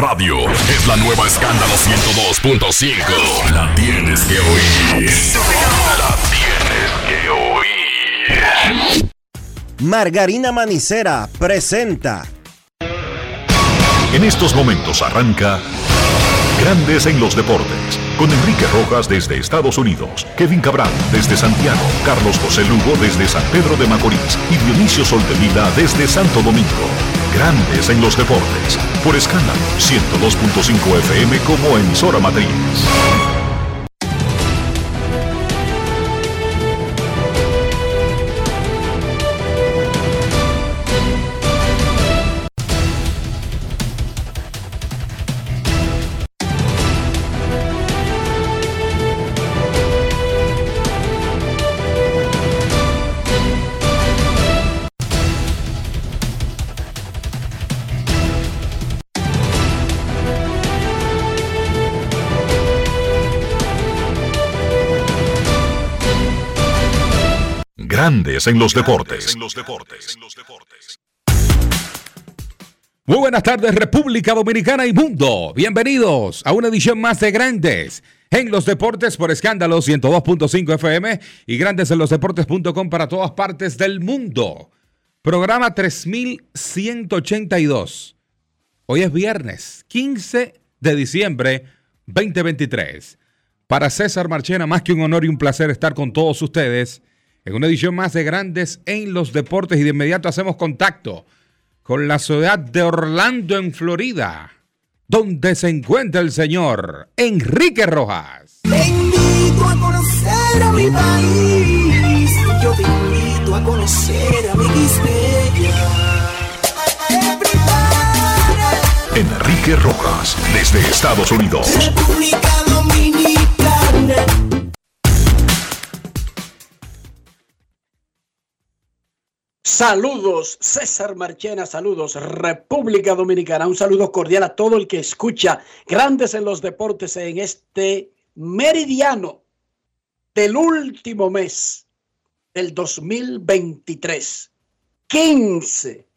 Radio es la nueva escándalo 102.5. La tienes que oír. La tienes que oír. Margarina Manicera presenta. En estos momentos arranca Grandes en los Deportes. Con Enrique Rojas desde Estados Unidos, Kevin Cabral desde Santiago, Carlos José Lugo desde San Pedro de Macorís y Dionisio Solterida desde Santo Domingo. Grandes en los Deportes. Por escándalo 102.5 FM como emisora matriz. Grandes en los deportes. Muy buenas tardes República Dominicana y mundo. Bienvenidos a una edición más de Grandes en los deportes por escándalo 102.5 FM y Grandes en los deportes.com para todas partes del mundo. Programa 3182. Hoy es viernes 15 de diciembre 2023. Para César Marchena, más que un honor y un placer estar con todos ustedes en una edición más de Grandes en los Deportes y de inmediato hacemos contacto con la ciudad de Orlando en Florida, donde se encuentra el señor Enrique Rojas. Te invito a conocer a mi país, yo te invito a conocer a mi Enrique Rojas, desde Estados Unidos. República Dominicana. Saludos, César Marchena, saludos, República Dominicana. Un saludo cordial a todo el que escucha Grandes en los Deportes en este meridiano del último mes del 2023. 15.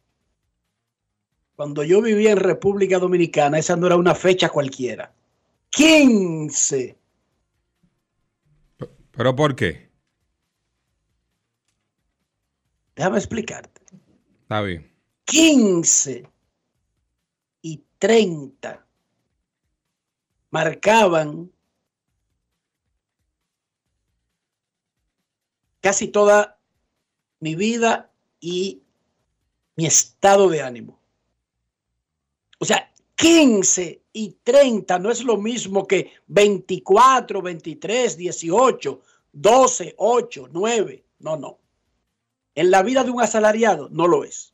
Cuando yo vivía en República Dominicana, esa no era una fecha cualquiera. 15. ¿Pero por qué? Déjame explicarte. Está bien. 15 y 30 marcaban casi toda mi vida y mi estado de ánimo. O sea, 15 y 30 no es lo mismo que 24, 23, 18, 12, 8, 9. No, no. En la vida de un asalariado no lo es.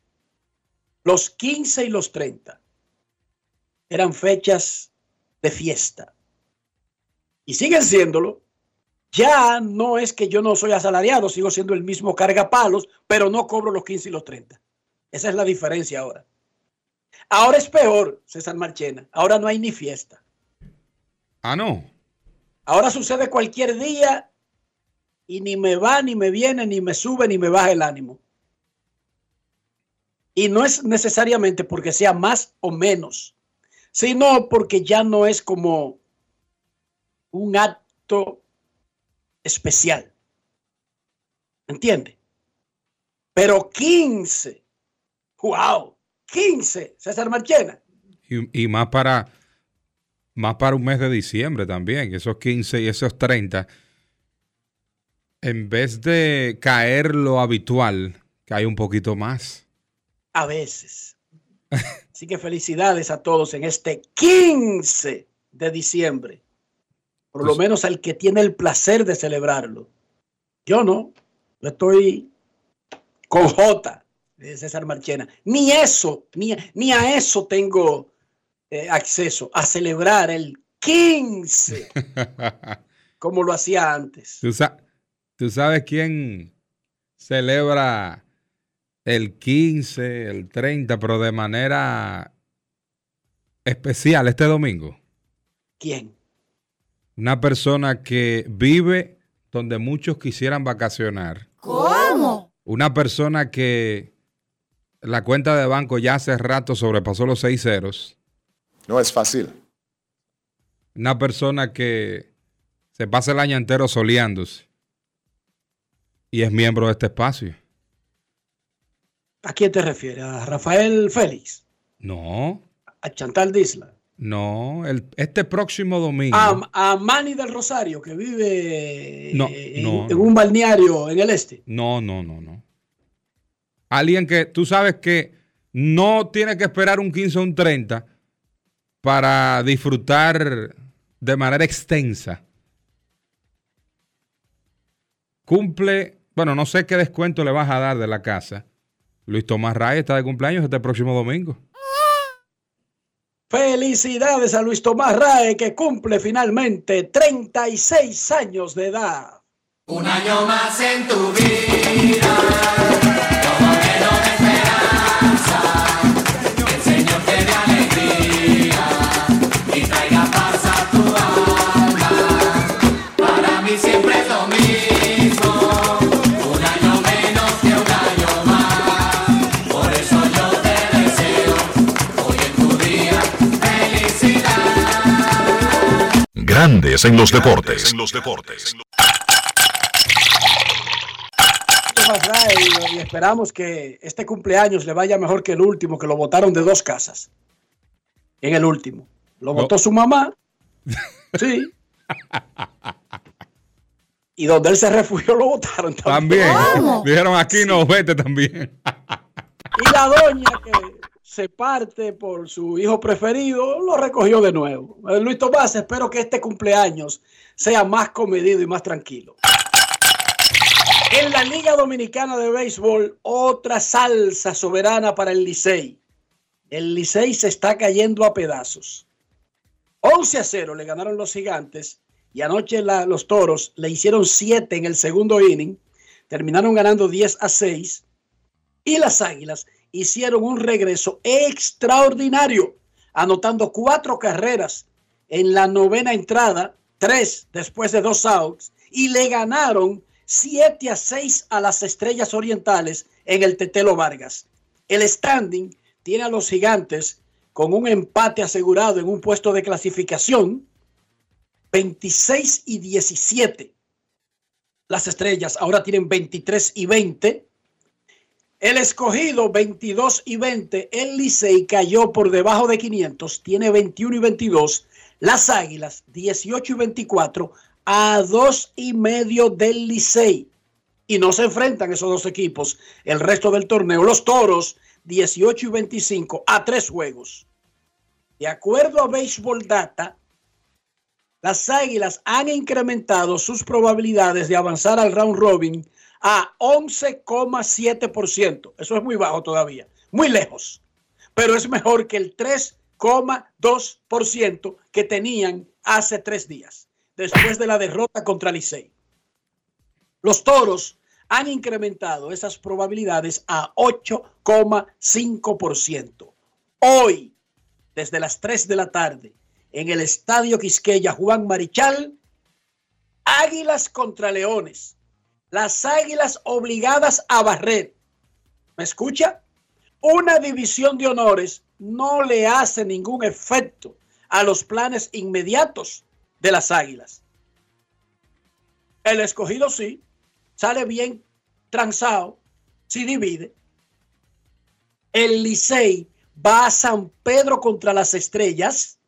Los 15 y los 30 eran fechas de fiesta. Y siguen siéndolo. Ya no es que yo no soy asalariado, sigo siendo el mismo cargapalos, pero no cobro los 15 y los 30. Esa es la diferencia ahora. Ahora es peor, César Marchena. Ahora no hay ni fiesta. Ah, no. Ahora sucede cualquier día y ni me va, ni me viene, ni me sube, ni me baja el ánimo. Y no es necesariamente porque sea más o menos, sino porque ya no es como un acto especial. ¿Entiende? Pero 15, wow, 15, César Marchena. Y, y más para más para un mes de diciembre también, esos 15 y esos 30 en vez de caer lo habitual, cae un poquito más. A veces. Así que felicidades a todos en este 15 de diciembre. Por lo Pues- menos al que tiene el placer de celebrarlo. Yo no. Yo estoy con J César Marchena. Ni eso, ni, ni a eso tengo eh, acceso, a celebrar el 15 como lo hacía antes. ¿Tú, sa- tú sabes quién celebra el 15, el 30, pero de manera especial este domingo? ¿Quién? Una persona que vive donde muchos quisieran vacacionar. ¿Cómo? Una persona que la cuenta de banco ya hace rato sobrepasó los seis ceros. No es fácil. Una persona que se pasa el año entero soleándose y es miembro de este espacio. ¿A quién te refieres? ¿A Rafael Félix? No, ¿A Chantal Disla? no, el, este próximo domingo. ¿A, a Manny del Rosario, que vive No, en, no, en no. un balneario en el este? No, no, no, no. Alguien que tú sabes que no tiene que esperar un 15 o un 30 para disfrutar de manera extensa. Cumple, bueno, no sé qué descuento le vas a dar de la casa. Luis Tomás Ray está de cumpleaños este próximo domingo. Felicidades a Luis Tomás Rae, que cumple finalmente 36 años de edad. Un año más en tu vida, Grandes en los deportes. En los deportes. Y, esperamos que este cumpleaños le vaya mejor que el último, que lo votaron de dos casas. En el último. Lo No. votó su mamá. Sí. Y donde él se refugió lo votaron también. También. Dijeron aquí no, vete también. Y la doña que se parte por su hijo preferido lo recogió de nuevo. Eh, Luis Tomás, espero que este cumpleaños sea más comedido y más tranquilo. En la Liga Dominicana de Béisbol, otra salsa soberana para el Licey. El Licey se está cayendo a pedazos. 11 a 0 le ganaron los gigantes y anoche los toros le hicieron 7 en el segundo inning. Terminaron ganando 10 a 6 y las Águilas hicieron un regreso extraordinario, anotando cuatro carreras en la novena entrada, tres después de dos outs, y le ganaron 7 a 6 a las Estrellas Orientales en el Tetelo Vargas. El standing tiene a los gigantes con un empate asegurado en un puesto de clasificación, 26 y 17. Las estrellas ahora tienen 23 y 20. El escogido 22 y 20. El Licey cayó por debajo de 500. Tiene 21 y 22. Las Águilas 18 y 24 a dos y medio del Licey. Y no se enfrentan esos dos equipos el resto del torneo. Los Toros 18 y 25 a tres juegos. De acuerdo a Baseball Data, las Águilas han incrementado sus probabilidades de avanzar al round robin a 11,7%. Eso es muy bajo todavía, muy lejos, pero es mejor que el 3,2% que tenían hace tres días, después de la derrota contra Licey. Los Toros han incrementado esas probabilidades a 8,5%. Hoy, desde las 3 de la tarde, en el Estadio Quisqueya Juan Marichal, Águilas contra Leones. Las Águilas obligadas a barrer. ¿Me escucha? Una división de honores no le hace ningún efecto a los planes inmediatos de las Águilas. El escogido sí, sale bien transado, si divide. El Licey va a San Pedro contra las Estrellas.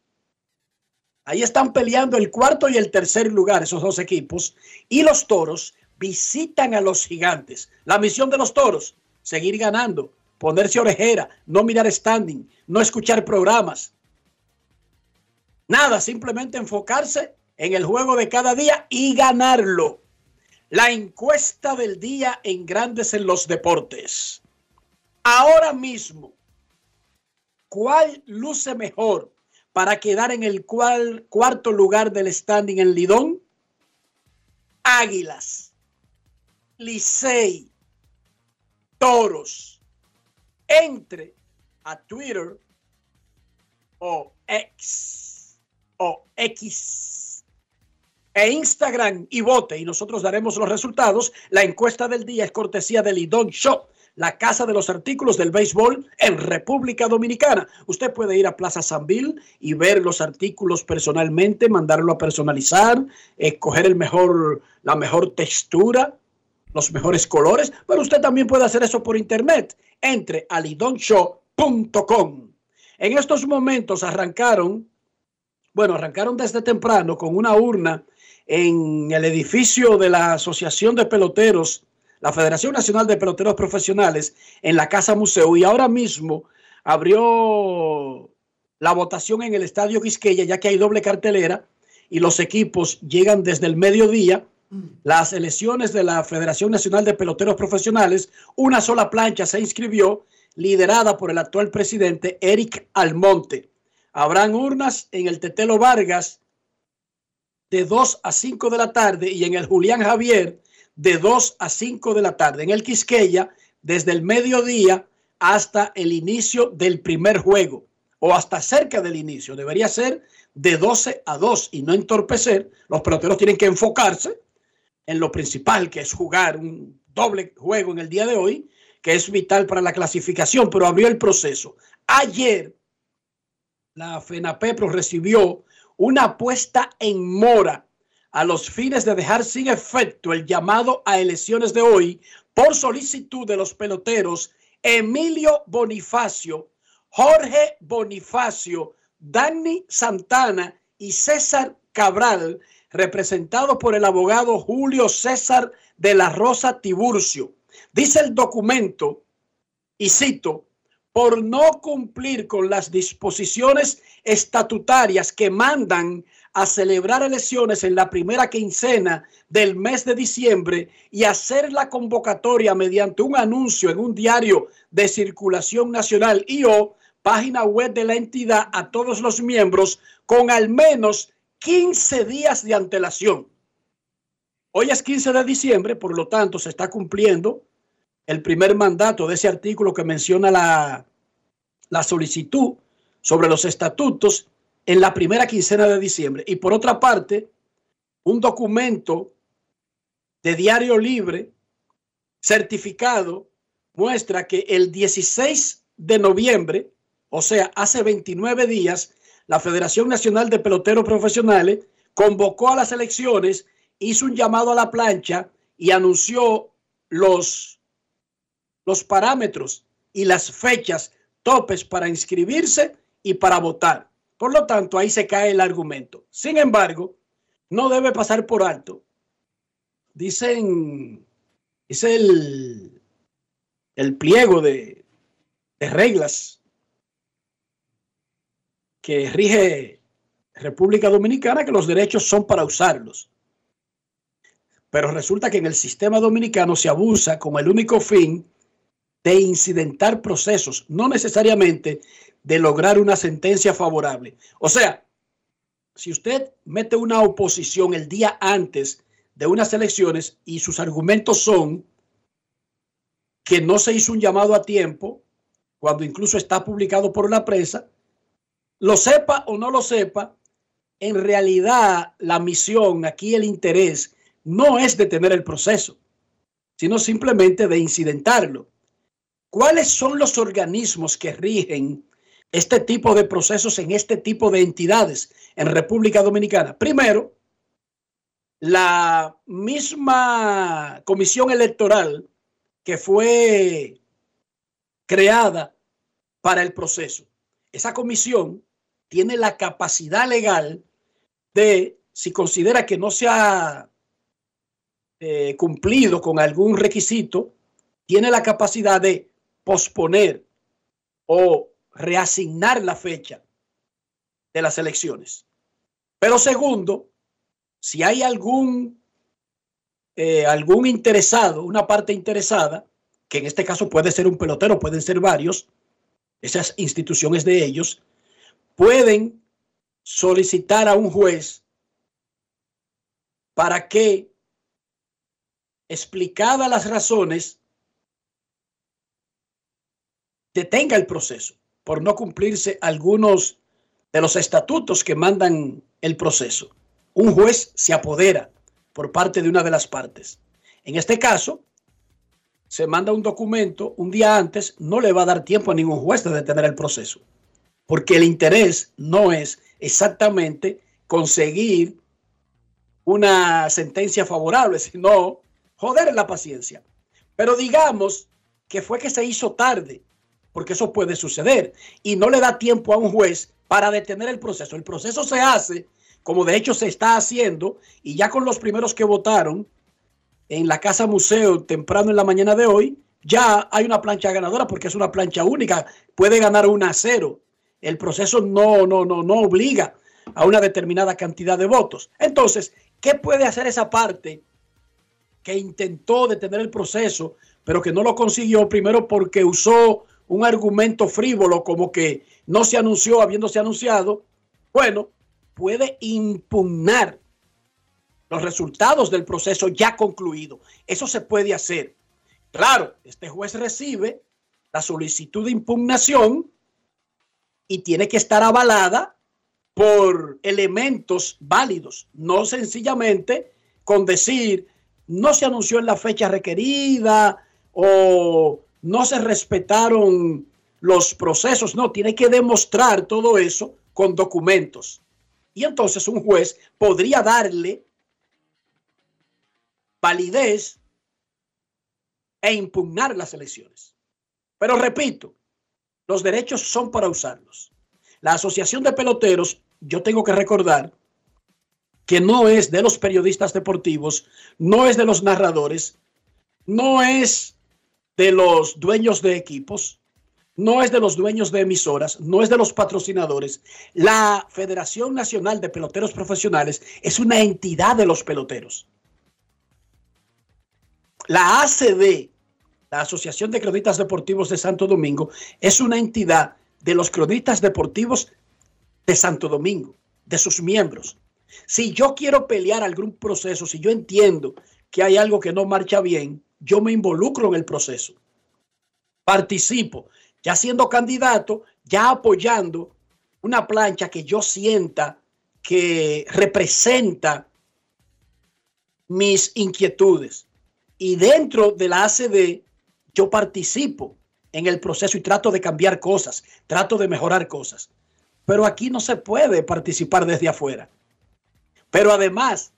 Ahí están peleando el cuarto y el tercer lugar, esos dos equipos. Y los toros visitan a los gigantes. La misión de los toros, seguir ganando, ponerse orejera, no mirar standing, no escuchar programas. Nada, simplemente enfocarse en el juego de cada día y ganarlo. La encuesta del día en Grandes en los Deportes. Ahora mismo, ¿cuál luce mejor para quedar en el cuarto lugar del standing en Lidón? Águilas, Licey, Toros. Entre a Twitter o X o X e Instagram y vote y nosotros daremos los resultados. La encuesta del día es cortesía de Lidón Shop, la casa de los artículos del béisbol en República Dominicana. Usted puede ir a Plaza Sanville y ver los artículos personalmente, mandarlo a personalizar, escoger el mejor, la mejor textura, los mejores colores, pero usted también puede hacer eso por internet. Entre alidonshow.com. En estos momentos arrancaron, bueno, arrancaron desde temprano con una urna en el edificio de la Asociación de Peloteros, la Federación Nacional de Peloteros Profesionales, en la Casa Museo, y ahora mismo abrió la votación en el Estadio Quisqueya, ya que hay doble cartelera y los equipos llegan desde el mediodía. Las elecciones de la Federación Nacional de Peloteros Profesionales, una sola plancha se inscribió, liderada por el actual presidente Eric Almonte. Habrán urnas en el Tetelo Vargas de 2 a 5 de la tarde y en el Julián Javier de 2 a 5 de la tarde. En el Quisqueya, desde el mediodía hasta el inicio del primer juego o hasta cerca del inicio. Debería ser de 12 a 2 y no entorpecer. Los peloteros tienen que enfocarse en lo principal, que es jugar un doble juego en el día de hoy, que es vital para la clasificación, pero abrió el proceso. Ayer, la FENAPEPRO recibió una apuesta en mora a los fines de dejar sin efecto el llamado a elecciones de hoy por solicitud de los peloteros Emilio Bonifacio, Jorge Bonifacio, Dani Santana y César Cabral, representado por el abogado Julio César de la Rosa Tiburcio. Dice el documento, y cito, por no cumplir con las disposiciones estatutarias que mandan a celebrar elecciones en la primera quincena del mes de diciembre y hacer la convocatoria mediante un anuncio en un diario de circulación nacional y o página web de la entidad a todos los miembros con al menos 15 días de antelación. Hoy es 15 de diciembre, por lo tanto se está cumpliendo el primer mandato de ese artículo que menciona la, la solicitud sobre los estatutos en la primera quincena de diciembre. Y por otra parte, un documento de diario libre certificado muestra que el 16 de noviembre, o sea, hace 29 días, la Federación Nacional de Peloteros Profesionales convocó a las elecciones, hizo un llamado a la plancha y anunció los, los parámetros y las fechas topes para inscribirse y para votar. Por lo tanto, ahí se cae el argumento. Sin embargo, no debe pasar por alto. Dicen, dice el, el pliego de, de reglas que rige República Dominicana que los derechos son para usarlos. Pero resulta que en el sistema dominicano se abusa como el único fin de incidentar procesos, no necesariamente de lograr una sentencia favorable. O sea, si usted mete una oposición el día antes de unas elecciones y sus argumentos son que no se hizo un llamado a tiempo, cuando incluso está publicado por la prensa, lo sepa o no lo sepa, en realidad la misión, aquí el interés, no es detener el proceso, sino simplemente de incidentarlo. ¿Cuáles son los organismos que rigen este tipo de procesos en este tipo de entidades en República Dominicana? Primero, la misma comisión electoral que fue creada para el proceso. Esa comisión tiene la capacidad legal de, si considera que no se ha eh, cumplido con algún requisito, tiene la capacidad de posponer o reasignar la fecha de las elecciones. Pero segundo, si hay algún, eh, algún interesado, una parte interesada, que en este caso puede ser un pelotero, pueden ser varios, esas instituciones de ellos, pueden solicitar a un juez para que, explicadas las razones, detenga el proceso por no cumplirse algunos de los estatutos que mandan el proceso. Un juez se apodera por parte de una de las partes. En este caso, se manda un documento un día antes, no le va a dar tiempo a ningún juez de detener el proceso, porque el interés no es exactamente conseguir una sentencia favorable, sino joder la paciencia. Pero digamos que fue que se hizo tarde, porque eso puede suceder, y no le da tiempo a un juez para detener el proceso. El proceso se hace, como de hecho se está haciendo, y ya con los primeros que votaron en la Casa Museo temprano en la mañana de hoy, ya hay una plancha ganadora porque es una plancha única, puede ganar una a cero. El proceso no, no, no, no obliga a una determinada cantidad de votos. Entonces, ¿qué puede hacer esa parte que intentó detener el proceso, pero que no lo consiguió? Primero porque usó un argumento frívolo como que no se anunció habiéndose anunciado. Bueno, puede impugnar los resultados del proceso ya concluido. Eso se puede hacer. Claro, este juez recibe la solicitud de impugnación y tiene que estar avalada por elementos válidos, no sencillamente con decir no se anunció en la fecha requerida o no se respetaron los procesos, no, tiene que demostrar todo eso con documentos. Y entonces un juez podría darle validez e impugnar las elecciones. Pero repito, los derechos son para usarlos. La Asociación de Peloteros, yo tengo que recordar que no es de los periodistas deportivos, no es de los narradores, no es de los dueños de equipos, no es de los dueños de emisoras, no es de los patrocinadores. La Federación Nacional de Peloteros Profesionales es una entidad de los peloteros. La ACD, la Asociación de Cronistas Deportivos de Santo Domingo, es una entidad de los cronistas deportivos de Santo Domingo, de sus miembros. Si yo quiero pelear algún proceso, si yo entiendo que hay algo que no marcha bien, yo me involucro en el proceso. Participo, ya siendo candidato, ya apoyando una plancha que yo sienta que representa mis inquietudes. Y dentro de la ACD, yo participo en el proceso y trato de cambiar cosas, trato de mejorar cosas. Pero aquí no se puede participar desde afuera. Pero además,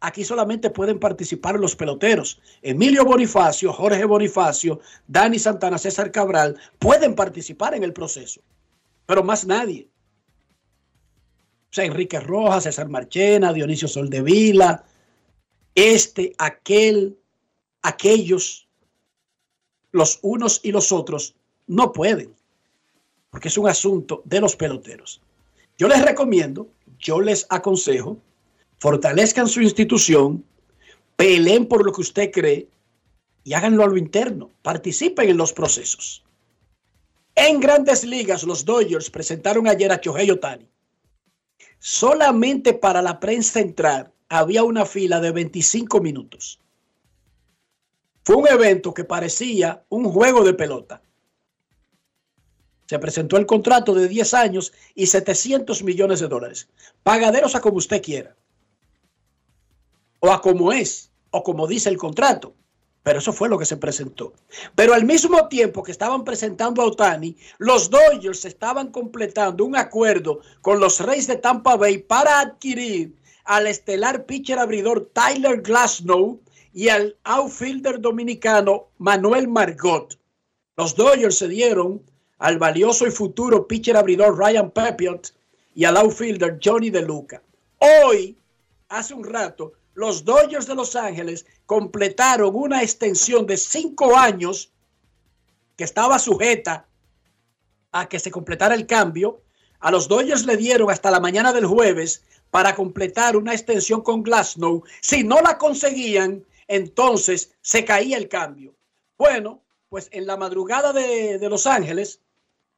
aquí solamente pueden participar los peloteros. Emilio Bonifacio, Jorge Bonifacio, Dani Santana, César Cabral pueden participar en el proceso, pero más nadie. O sea, Enrique Rojas, César Marchena, Dionisio Soldevila, este, aquel, aquellos, los unos y los otros, no pueden, porque es un asunto de los peloteros. Yo les recomiendo, yo les aconsejo, fortalezcan su institución, peleen por lo que usted cree y háganlo a lo interno, participen en los procesos. En grandes ligas, los Dodgers presentaron ayer a Chohei Otani. Solamente para la prensa entrar había una fila de 25 minutos. Fue un evento que parecía un juego de pelota. Se presentó el contrato de 10 años y 700 millones de dólares. Pagaderos a como usted quiera. O a como es, o como dice el contrato. Pero eso fue lo que se presentó. Pero al mismo tiempo que estaban presentando a Otani, los Dodgers estaban completando un acuerdo con los Reyes de Tampa Bay para adquirir al estelar pitcher abridor Tyler Glasnow y al outfielder dominicano Manuel Margot. Los Dodgers se dieron al valioso y futuro pitcher abridor Ryan Pepiot y al outfielder Johnny De Luca. Hoy, hace un rato, los Dodgers de Los Ángeles completaron una extensión de cinco años que estaba sujeta a que se completara el cambio. A los Dodgers le dieron hasta la mañana del jueves para completar una extensión con Glasnow. Si no la conseguían, entonces se caía el cambio. Bueno, pues en la madrugada de, de Los Ángeles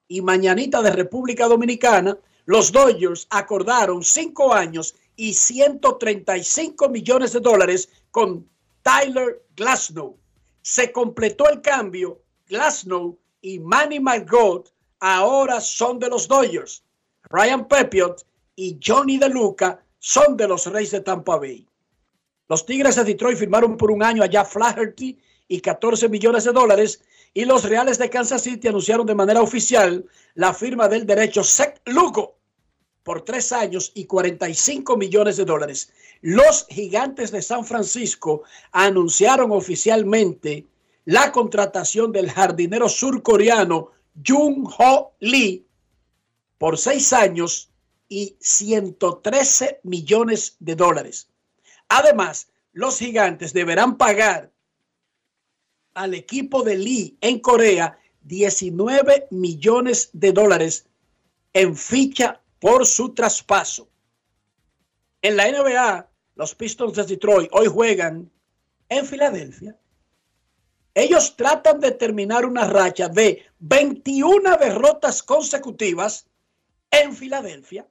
y mañanita de República Dominicana, los Dodgers acordaron cinco años y 135 millones de dólares con Tyler Glasnow. Se completó el cambio. Glasnow y Manny Margot ahora son de los Dodgers. Ryan Pepiot y Johnny De Luca son de los Reyes de Tampa Bay. Los Tigres de Detroit firmaron por un año a Flaherty y 14 millones de dólares. Y los Reales de Kansas City anunciaron de manera oficial la firma del derecho Sec Lugo por tres años y 45 millones de dólares. Los gigantes de San Francisco anunciaron oficialmente la contratación del jardinero surcoreano Jung Ho Lee por seis años y 113 millones de dólares. Además, los gigantes deberán pagar al equipo de Lee en Corea 19 millones de dólares en ficha por su traspaso. En la NBA, los Pistons de Detroit hoy juegan en Filadelfia. Ellos tratan de terminar una racha de 21 derrotas consecutivas en Filadelfia,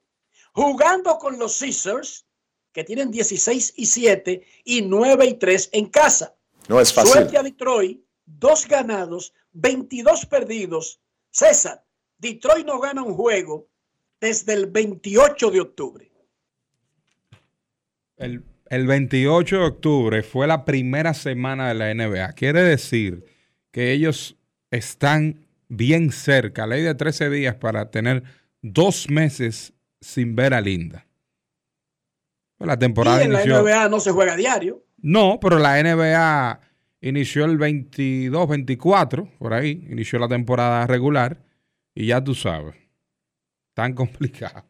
jugando con los Caesars, que tienen 16 y 7 y 9 y 3 en casa. No es fácil. Suerte a Detroit, dos ganados, 22 perdidos. César, Detroit no gana un juego desde el 28 de octubre. El, el 28 de octubre fue la primera semana de la NBA. Quiere decir que ellos están bien cerca, ley de 13 días para tener dos meses sin ver a Linda. La temporada y en la inició- NBA no se juega a diario. No, pero la NBA inició el 22-24, por ahí, inició la temporada regular y ya tú sabes, tan complicado.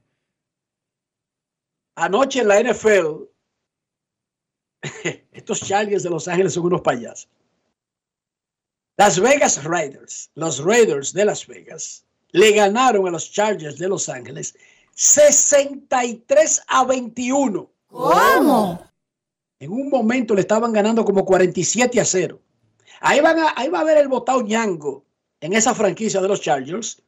Anoche en la NFL, estos Chargers de Los Ángeles son unos payasos. Las Vegas Raiders, los Raiders de Las Vegas, le ganaron a los Chargers de Los Ángeles 63 a 21. ¿Cómo? En un momento le estaban ganando como 47 a 0. Ahí, van a- ahí va a haber el botao ñango en esa franquicia de los Chargers.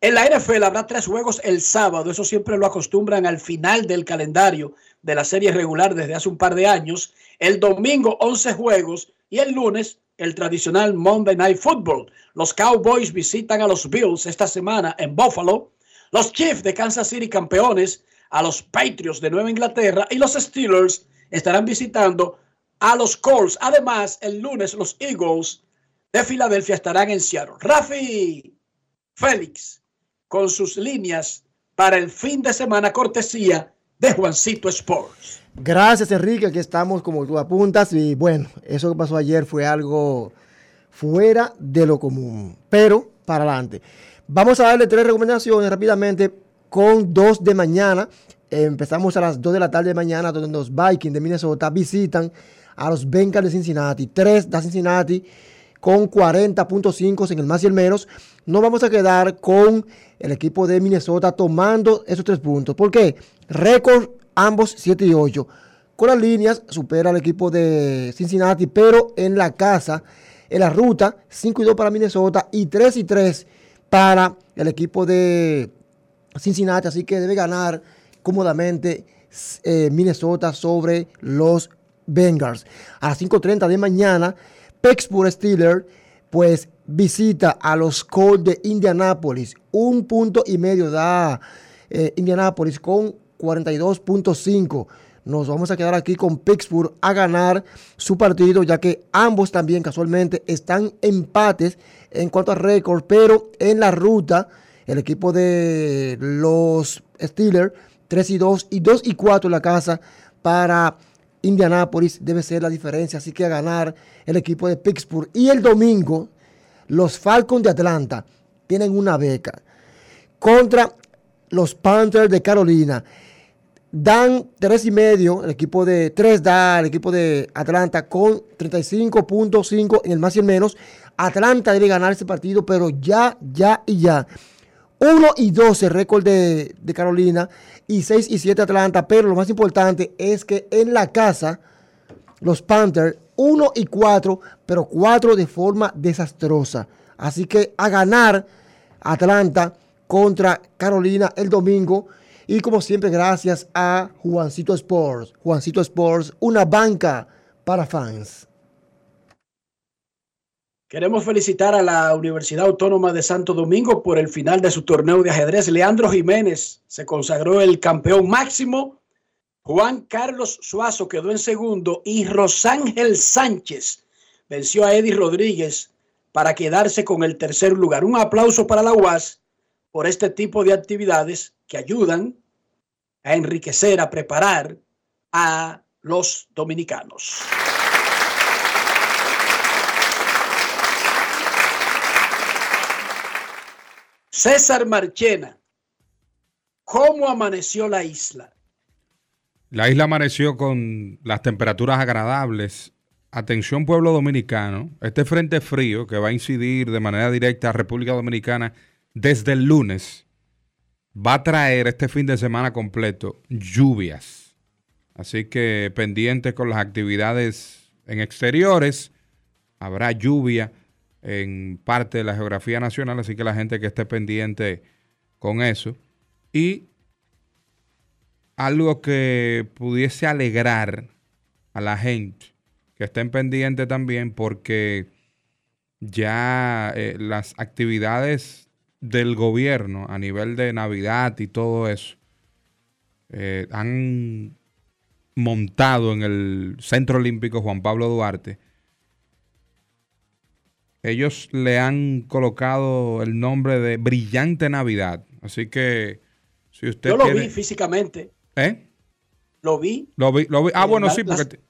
En la NFL habrá tres juegos el sábado, eso siempre lo acostumbran al final del calendario de la serie regular desde hace un par de años. El domingo 11 juegos y el lunes el tradicional Monday Night Football. Los Cowboys visitan a los Bills esta semana en Buffalo. Los Chiefs de Kansas City campeones a los Patriots de Nueva Inglaterra y los Steelers estarán visitando a los Colts. Además, el lunes los Eagles de Filadelfia estarán en Seattle. Rafi Félix con sus líneas para el fin de semana cortesía de Juancito Sports. Gracias, Enrique. Aquí estamos como tú apuntas. Y bueno, eso que pasó ayer fue algo fuera de lo común, pero para adelante. Vamos a darle tres recomendaciones rápidamente con dos de mañana. Empezamos a las 2 de la tarde de mañana, donde los Vikings de Minnesota visitan a los Bengals de Cincinnati. Tres de Cincinnati con 40.5 en el más y el menos. No vamos a quedar con el equipo de Minnesota tomando esos tres puntos. ¿Por qué? Récord ambos 7 y 8. Con las líneas supera al equipo de Cincinnati, pero en la casa, en la ruta, 5 y 2 para Minnesota y 3 y 3 para el equipo de Cincinnati. Así que debe ganar cómodamente eh, Minnesota sobre los Bengals. A las 5.30 de mañana, Pittsburgh Steelers pues visita a los Colts de Indianapolis. Un punto y medio da eh, Indianapolis con 42.5. Nos vamos a quedar aquí con Pittsburgh a ganar su partido, ya que ambos también casualmente están empates en cuanto a récord, pero en la ruta el equipo de los Steelers 3 y 2 y 2 y 4 en la casa para Indianapolis debe ser la diferencia, así que a ganar el equipo de Pittsburgh. Y el domingo, los Falcons de Atlanta tienen una beca contra los Panthers de Carolina. Dan 3 y medio, el equipo de 3 da el equipo de Atlanta con 35.5 en el más y el menos. Atlanta debe ganar ese partido, pero ya, ya y ya. 1 y 12 récord de, de Carolina y 6 y 7 Atlanta, pero lo más importante es que en la casa los Panthers 1 y 4, pero 4 de forma desastrosa. Así que a ganar Atlanta contra Carolina el domingo. Y como siempre, gracias a Juancito Sports. Juancito Sports, una banca para fans. Queremos felicitar a la Universidad Autónoma de Santo Domingo por el final de su torneo de ajedrez. Leandro Jiménez se consagró el campeón máximo. Juan Carlos Suazo quedó en segundo y Rosángel Sánchez venció a Eddie Rodríguez para quedarse con el tercer lugar. Un aplauso para la UAS por este tipo de actividades que ayudan a enriquecer, a preparar a los dominicanos. César Marchena, ¿cómo amaneció la isla? La isla amaneció con las temperaturas agradables. Atención pueblo dominicano, este frente frío que va a incidir de manera directa a República Dominicana desde el lunes va a traer este fin de semana completo lluvias. Así que pendientes con las actividades en exteriores, habrá lluvia en parte de la geografía nacional, así que la gente que esté pendiente con eso. Y algo que pudiese alegrar a la gente, que estén pendientes también, porque ya eh, las actividades del gobierno a nivel de Navidad y todo eso eh, han montado en el Centro Olímpico Juan Pablo Duarte. Ellos le han colocado el nombre de Brillante Navidad. Así que si usted Yo lo quiere- vi físicamente, ¿Eh? lo vi. Lo vi, lo vi- Ah, Eh, bueno, la- sí, porque te-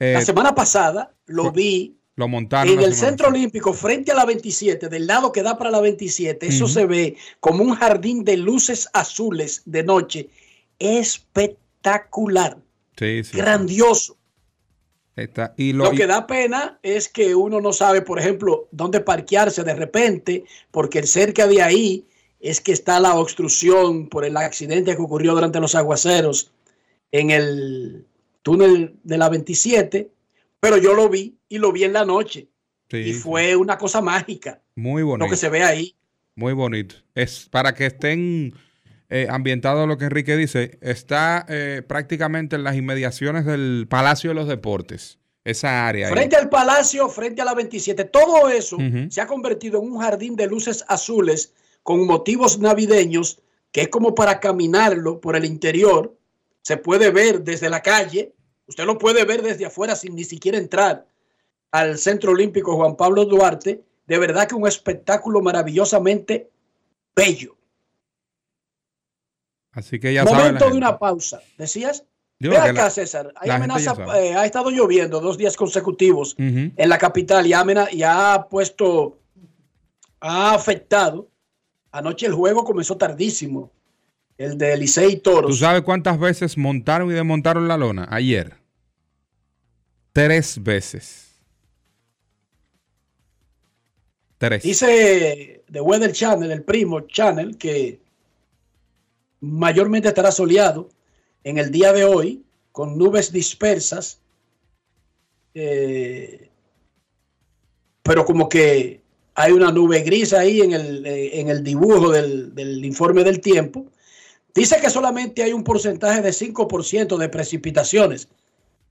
eh, La semana pasada lo fue- vi lo montaron. en el Centro pasada. Olímpico, frente a la 27, del lado que da para la 27, eso se ve como un jardín de luces azules de noche. Espectacular, Sí, sí. grandioso. Está- Y lo, que da pena es que uno no sabe, por ejemplo, dónde parquearse de repente, porque cerca de ahí es que está la obstrucción por el accidente que ocurrió durante los aguaceros en el túnel de la 27, pero yo lo vi y lo vi en la noche sí, y fue una cosa mágica muy bonito. lo que se ve ahí. Muy bonito. Es para que estén eh, ambientados lo que Enrique dice. Está eh, prácticamente en las inmediaciones del Palacio de los Deportes. Esa área. ahí. Frente al palacio, frente a la 27, todo eso se ha convertido en un jardín de luces azules con motivos navideños que es como para caminarlo por el interior. Se puede ver desde la calle, usted lo puede ver desde afuera sin ni siquiera entrar al Centro Olímpico Juan Pablo Duarte. De verdad que un espectáculo maravillosamente bello. Así que ya saben. Momento de una pausa. ¿Decías? Ve acá, la- César. Hay amenaza, eh, ha estado lloviendo dos días consecutivos en la capital y ha, amena- y ha puesto, ha afectado. Anoche el juego comenzó tardísimo. El de Licey y ¿Tú Toros. sabes cuántas veces montaron y desmontaron la lona? Ayer. Tres veces. Tres. Dice The Weather Channel, el primo Channel, que mayormente estará soleado en el día de hoy, con nubes dispersas, eh, pero como que hay una nube gris ahí en el, eh, en el dibujo del, del informe del tiempo. Dice que solamente hay un porcentaje de 5% de precipitaciones.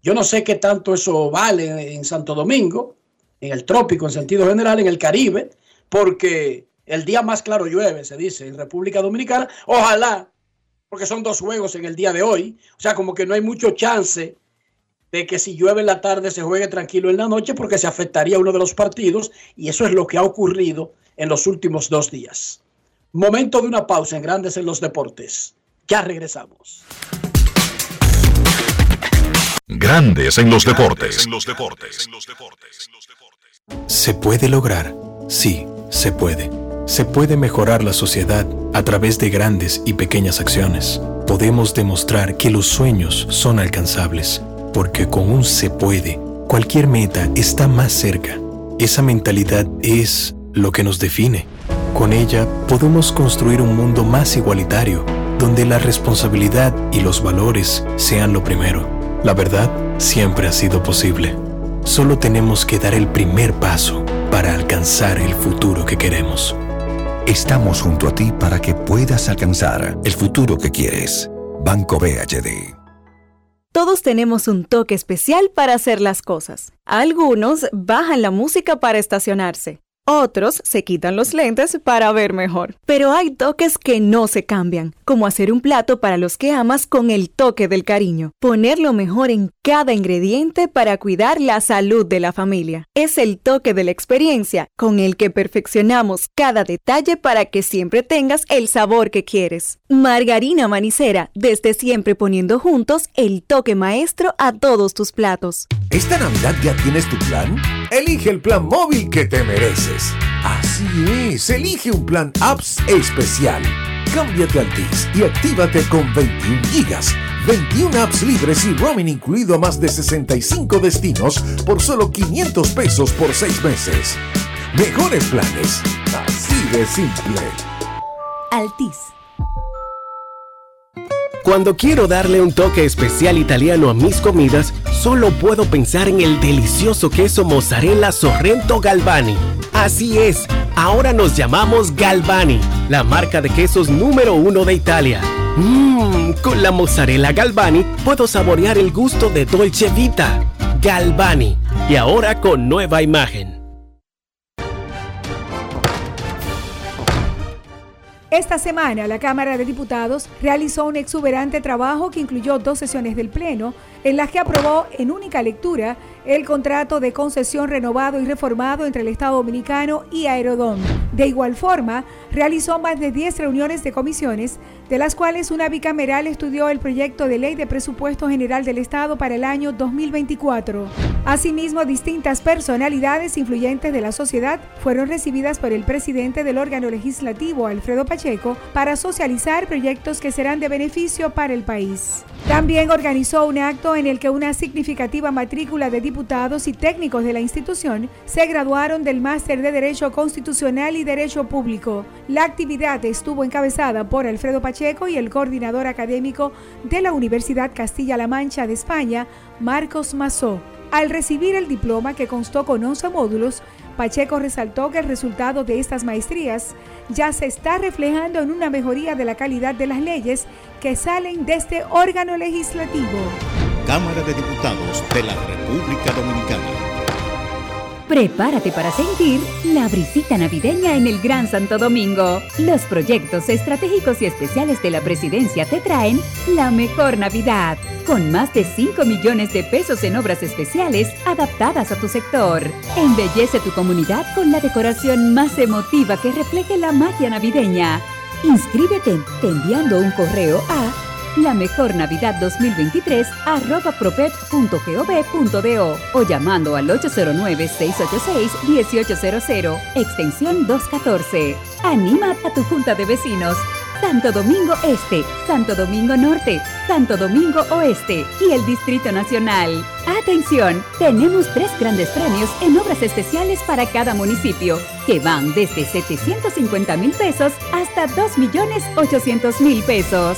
Yo no sé qué tanto eso vale en, en Santo Domingo, en el trópico en sentido general, en el Caribe, porque el día más claro llueve, se dice, en República Dominicana. Ojalá, porque son dos juegos en el día de hoy. O sea, como que no hay mucho chance de que si llueve en la tarde se juegue tranquilo en la noche porque se afectaría uno de los partidos y eso es lo que ha ocurrido en los últimos dos días. Momento de una pausa en Grandes en los Deportes. Ya regresamos. Grandes en los deportes. En los deportes. ¿Se puede lograr? Sí, se puede. Se puede mejorar la sociedad a través de grandes y pequeñas acciones. Podemos demostrar que los sueños son alcanzables, porque con un se puede, cualquier meta está más cerca. Esa mentalidad es lo que nos define. Con ella podemos construir un mundo más igualitario, donde la responsabilidad y los valores sean lo primero. La verdad siempre ha sido posible. Solo tenemos que dar el primer paso para alcanzar el futuro que queremos. Estamos junto a ti para que puedas alcanzar el futuro que quieres. Banco BHD. Todos tenemos un toque especial para hacer las cosas. Algunos bajan la música para estacionarse. Otros se quitan los lentes para ver mejor. Pero hay toques que no se cambian, como hacer un plato para los que amas con el toque del cariño. Poner lo mejor en cada ingrediente para cuidar la salud de la familia. Es el toque de la experiencia con el que perfeccionamos cada detalle para que siempre tengas el sabor que quieres. Margarina Manicera, desde siempre poniendo juntos el toque maestro a todos tus platos. ¿Esta Navidad ya tienes tu plan? Elige el plan móvil que te mereces. Así es, elige un plan apps especial. Cámbiate a Altis y actívate con 21 gigas, 21 apps libres y roaming incluido a más de 65 destinos por solo 500 pesos por 6 meses. Mejores planes, así de simple. Altis. Cuando quiero darle un toque especial italiano a mis comidas, solo puedo pensar en el delicioso queso mozzarella Sorrento Galvani. Así es, ahora nos llamamos Galvani, la marca de quesos número uno de Italia. Mmm, con la mozzarella Galvani puedo saborear el gusto de Dolce Vita. Galvani, y ahora con nueva imagen. Esta semana la Cámara de Diputados realizó un exuberante trabajo que incluyó dos sesiones del Pleno en las que aprobó en única lectura el contrato de concesión renovado y reformado entre el Estado Dominicano y Aerodón. De igual forma, realizó más de 10 reuniones de comisiones, de las cuales una bicameral estudió el proyecto de ley de presupuesto general del Estado para el año 2024. Asimismo, distintas personalidades influyentes de la sociedad fueron recibidas por el presidente del órgano legislativo, Alfredo Pacheco, para socializar proyectos que serán de beneficio para el país. También organizó un acto en el que una significativa matrícula de diputados y técnicos de la institución se graduaron del máster de Derecho Constitucional y Derecho Público. La actividad estuvo encabezada por Alfredo Pacheco y el coordinador académico de la Universidad Castilla-La Mancha de España, Marcos Mazó. Al recibir el diploma que constó con 11 módulos, Pacheco resaltó que el resultado de estas maestrías ya se está reflejando en una mejoría de la calidad de las leyes que salen de este órgano legislativo. Cámara de Diputados de la República Dominicana. Prepárate para sentir la brisita navideña en el Gran Santo Domingo. Los proyectos estratégicos y especiales de la presidencia te traen la mejor Navidad, con más de 5 millones de pesos en obras especiales adaptadas a tu sector. Embellece tu comunidad con la decoración más emotiva que refleje la magia navideña. Inscríbete enviando un correo a la mejor Navidad 2023 arroba propep.gov.do o llamando al 809-686-1800, extensión 214. Anima a tu junta de vecinos. Santo Domingo Este, Santo Domingo Norte, Santo Domingo Oeste y el Distrito Nacional. Atención, tenemos tres grandes premios en obras especiales para cada municipio, que van desde 750 mil pesos hasta 2 millones 800 mil pesos.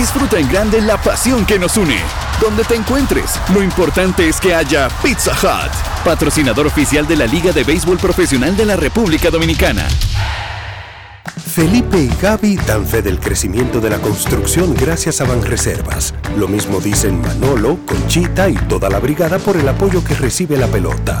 Disfruta en grande la pasión que nos une. Donde te encuentres, lo importante es que haya Pizza Hut, patrocinador oficial de la Liga de Béisbol Profesional de la República Dominicana. Felipe y Gaby dan fe del crecimiento de la construcción gracias a Banreservas. Lo mismo dicen Manolo, Conchita y toda la brigada por el apoyo que recibe la pelota.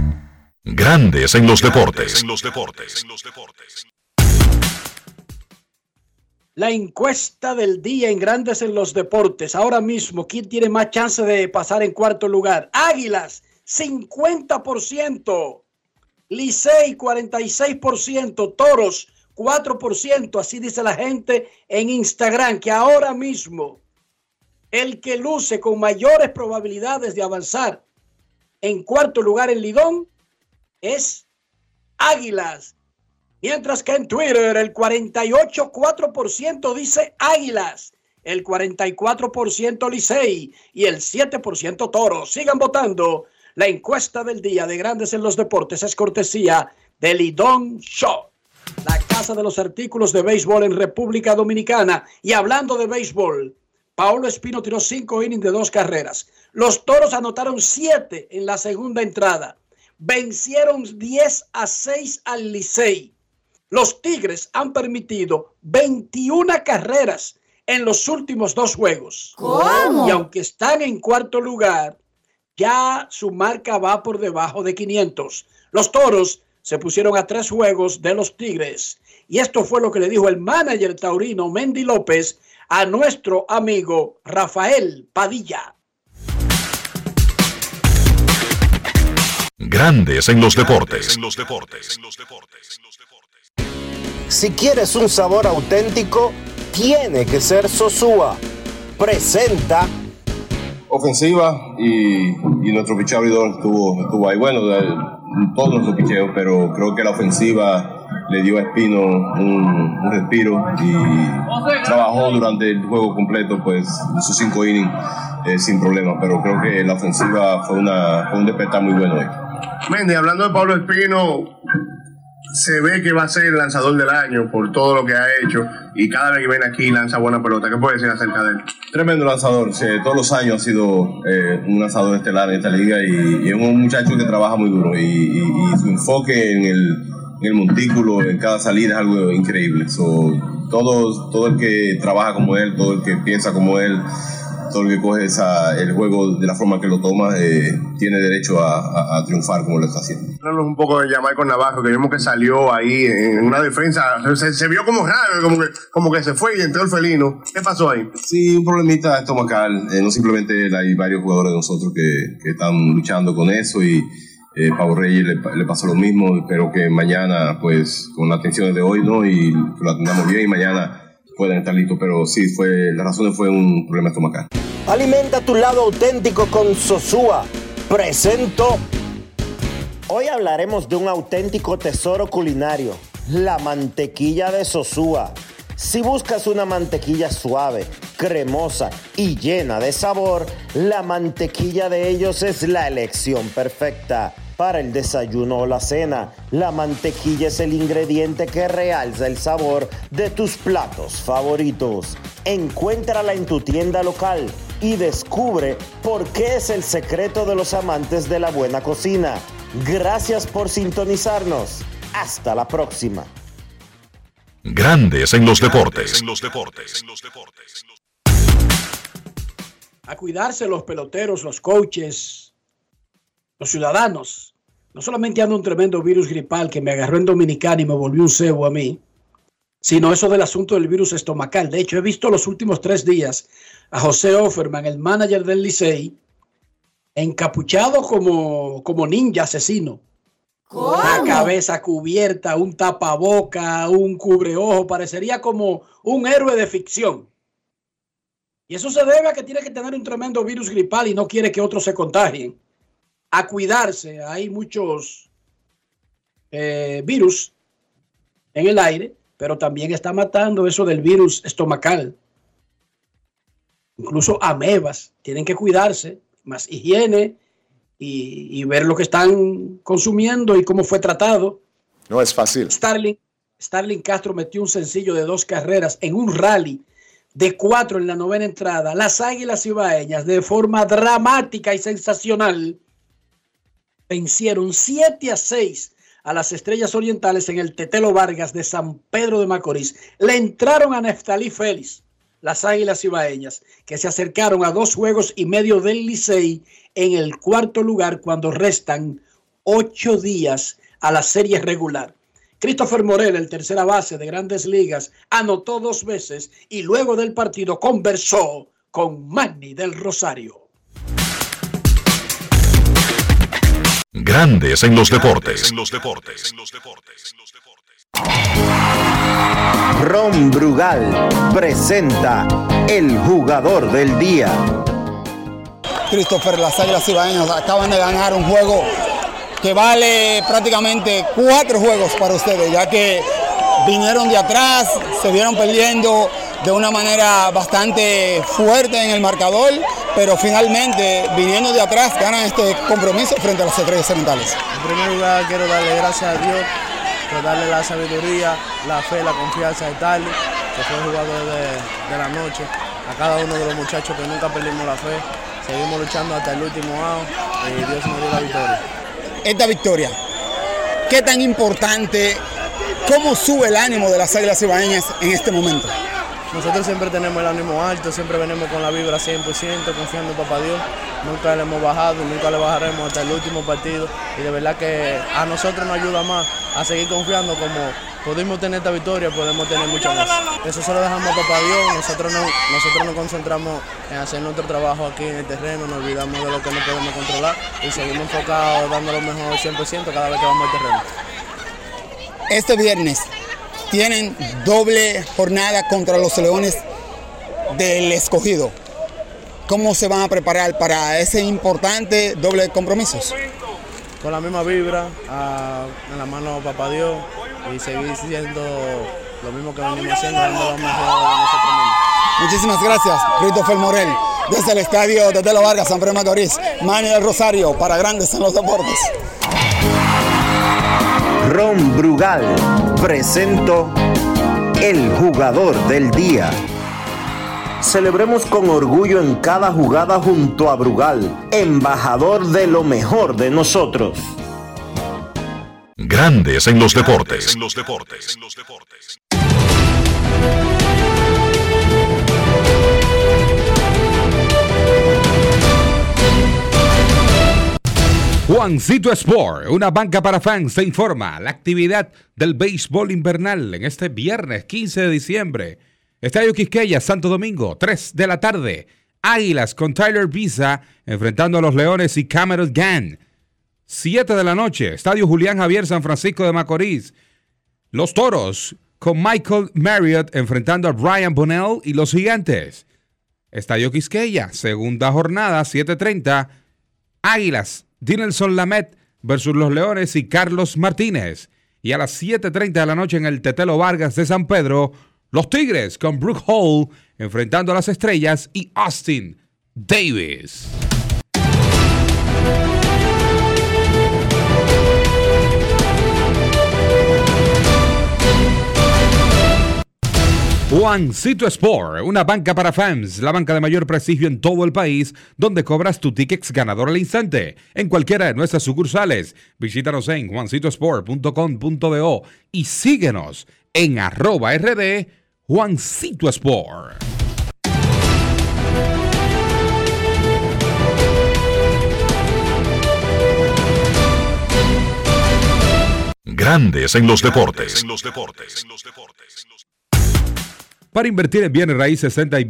Grandes en los deportes. La encuesta del día en Grandes en los Deportes. Ahora mismo, ¿quién tiene más chance de pasar en cuarto lugar? Águilas, 50%. Licey, 46%. Toros, 4%, así dice la gente en Instagram, que ahora mismo el que luce con mayores probabilidades de avanzar en cuarto lugar en Lidón es Águilas. Mientras que en Twitter el 48,4% dice Águilas, el 44% Licey y el 7% Toros. Sigan votando. La encuesta del día de Grandes en los Deportes es cortesía de Lidón Show, la casa de los artículos de béisbol en República Dominicana. Y hablando de béisbol, Paolo Espino tiró cinco innings de dos carreras. Los toros anotaron siete en la segunda entrada. Vencieron 10 a 6 al Licey. Los Tigres han permitido 21 carreras en los últimos dos juegos. ¿Cómo? Y aunque están en cuarto lugar, ya su marca va por debajo de 500. Los toros se pusieron a tres juegos de los Tigres. Y esto fue lo que le dijo el manager taurino Mendy López a nuestro amigo Rafael Padilla. Grandes en los deportes. Si quieres un sabor auténtico, tiene que ser Sosúa. Presenta ofensiva y, y nuestro picheo abridor estuvo, estuvo ahí. Bueno, de, todos nuestros picheos, pero creo que la ofensiva le dio a Espino un, un respiro y trabajó durante el juego completo, pues sus cinco innings eh, sin problema. Pero creo que la ofensiva fue, una, fue un despertar muy bueno hoy. Hablando de Pablo Espino, se ve que va a ser el lanzador del año por todo lo que ha hecho y cada vez que viene aquí lanza buena pelota. ¿Qué puede decir acerca de él? Tremendo lanzador, sí, todos los años ha sido eh, un lanzador estelar en esta liga y, y es un muchacho que trabaja muy duro y, y- y su enfoque en el, en el montículo, en cada salida es algo increíble. So, todo, todo el que trabaja como él, todo el que piensa como él, todo el que coge esa, el juego de la forma que lo toma, eh, tiene derecho a, a- a triunfar como lo está haciendo. Háblanos un poco de Jamaica Navarro, que vimos que salió ahí en una defensa, se, se vio como raro, como que, como que se fue y entró el felino. ¿Qué pasó ahí? Sí, un problemita estomacal. eh, no simplemente él, hay varios jugadores de nosotros que, que están luchando con eso y eh, Pau Reyes le, le pasó lo mismo. Espero que mañana, pues, con las atenciones de hoy, ¿no? Y lo atendamos bien y mañana puedan estar listos. Pero sí, fue, la razón fue un problema estomacal. Alimenta tu lado auténtico con Sosúa. Presento. Hoy hablaremos de un auténtico tesoro culinario, la mantequilla de Sosúa. Si buscas una mantequilla suave, cremosa y llena de sabor, la mantequilla de ellos es la elección perfecta. Para el desayuno o la cena, la mantequilla es el ingrediente que realza el sabor de tus platos favoritos. Encuéntrala en tu tienda local y descubre por qué es el secreto de los amantes de la buena cocina. Gracias por sintonizarnos. Hasta la próxima. Grandes en los deportes. A cuidarse los peloteros, los coaches, los ciudadanos. No solamente ando un tremendo virus gripal que me agarró en Dominicana y me volvió un cebo a mí, sino eso del asunto del virus estomacal. De hecho, he visto los últimos tres días a José Offerman, el manager del Licey, encapuchado como, como ninja asesino. La cabeza cubierta, un tapaboca, un cubreojo, parecería como un héroe de ficción. Y eso se debe a que tiene que tener un tremendo virus gripal y no quiere que otros se contagien. A cuidarse, hay muchos eh, virus en el aire, pero también está matando eso del virus estomacal. Incluso amebas, tienen que cuidarse, más higiene y, y ver lo que están consumiendo y cómo fue tratado. No es fácil. Starling, Starling Castro metió un sencillo de dos carreras en un rally de cuatro en la novena entrada. Las Águilas Ibaeñas, de forma dramática y sensacional, vencieron 7 a 6 a las Estrellas Orientales en el Tetelo Vargas de San Pedro de Macorís. Le entraron a Neftalí Félix, las Águilas Ibaeñas, que se acercaron a dos juegos y medio del Licey en el cuarto lugar cuando restan ocho días a la serie regular. Christopher Morel, el tercera base de grandes ligas, anotó dos veces y luego del partido conversó con Manny del Rosario. Grandes en los deportes. Ron Brugal presenta el jugador del día. Christopher, las Águilas Ibaeñas acaban de ganar un juego que vale prácticamente cuatro juegos para ustedes, ya que vinieron de atrás, se vieron perdiendo de una manera bastante fuerte en el marcador, pero finalmente, viniendo de atrás, ganan este compromiso frente a las estrellas orientales. En primer lugar, quiero darle gracias a Dios por darle la sabiduría, la fe, la confianza de Tarly, que fue el jugador de, de la noche, a cada uno de los muchachos que nunca perdimos la fe, seguimos luchando hasta el último out y Dios nos dio la victoria. Esta victoria, ¿qué tan importante, cómo sube el ánimo de las Águilas Ibaeñas en este momento? Nosotros siempre tenemos el ánimo alto, siempre venimos con la vibra 100%, confiando en Papá Dios. Nunca le hemos bajado, nunca le bajaremos hasta el último partido. Y de verdad que a nosotros nos ayuda más a seguir confiando como pudimos tener esta victoria, podemos tener mucho más. Eso se lo dejamos a Papá Dios, nosotros, no, nosotros nos concentramos en hacer nuestro trabajo aquí en el terreno, nos olvidamos de lo que no podemos controlar y seguimos enfocados dando lo mejor 100% cada vez que vamos al terreno. Este viernes tienen doble jornada contra los Leones del Escogido. ¿Cómo se van a preparar para ese importante doble compromisos? Con la misma vibra, a- en la mano de Papá Dios y seguir siendo lo mismo que venimos haciendo, dando lo mejor de nosotros mismos. Muchísimas gracias, Christopher Morel, desde el estadio de Telo Vargas, San Pedro de Macorís, Manny del Rosario, para Grandes en los Deportes. Ron Brugal presento el jugador del día. Celebremos con orgullo en cada jugada junto a Brugal, embajador de lo mejor de nosotros. Grandes en los deportes. Juancito Sport, una banca para fans, te informa la actividad del béisbol invernal en este viernes 15 de diciembre. Estadio Quisqueya, Santo Domingo, 3 de la tarde. Águilas con Tyler Visa enfrentando a los Leones y Cameron Gann. 7 de la noche, Estadio Julián Javier, San Francisco de Macorís. Los Toros con Michael Marriott enfrentando a Brian Bonnell y los Gigantes. Estadio Quisqueya, segunda jornada, 7:30. Águilas, Dinelson Lamet versus los Leones y Carlos Martínez. Y a las 7.30 de la noche en el Tetelo Vargas de San Pedro, los Tigres con Brooke Hall enfrentando a las Estrellas y Austin Davis. Juancito Sport, una banca para fans, la banca de mayor prestigio en todo el país, donde cobras tu tickets ganador al instante en cualquiera de nuestras sucursales. Visítanos en juancitosport.com.do y síguenos en arroba rd Juancito Sport. Grandes en los deportes. Para invertir en bienes raíces, entra a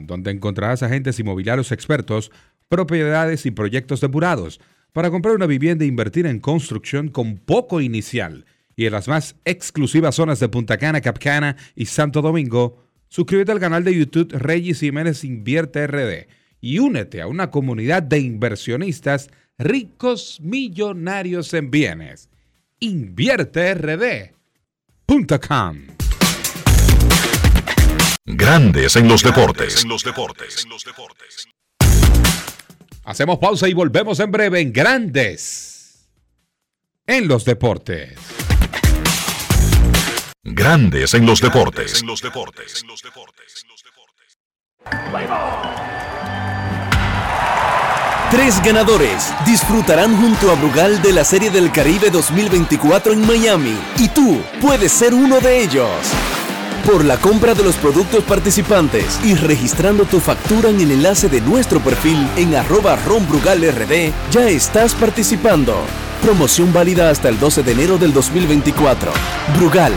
donde encontrarás agentes inmobiliarios expertos, propiedades y proyectos depurados para comprar una vivienda e invertir en construcción con poco inicial. Y en las más exclusivas zonas de Punta Cana, Capcana y Santo Domingo, suscríbete al canal de YouTube Reyes Jiménez Invierte RD y únete a una comunidad de inversionistas ricos millonarios en bienes. InvierteRD.com Grandes en los deportes. Hacemos pausa y volvemos en breve en Grandes en los deportes. Grandes en los deportes. Tres ganadores disfrutarán junto a Brugal de la Serie del Caribe 2024 en Miami y tú puedes ser uno de ellos. Por la compra de los productos participantes y registrando tu factura en el enlace de nuestro perfil en arroba ronbrugalrd, ya estás participando. Promoción válida hasta el 12 de enero del 2024. Brugal,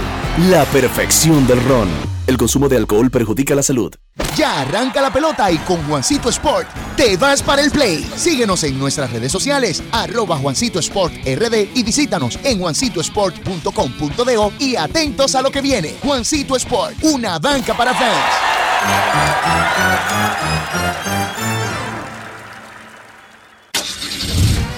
la perfección del ron. El consumo de alcohol perjudica la salud. Ya arranca la pelota y con Juancito Sport te vas para el play. Síguenos en nuestras redes sociales, arroba Juancito Sport RD y visítanos en juancitosport.com.de y atentos a lo que viene. Juancito Sport, una banca para fans.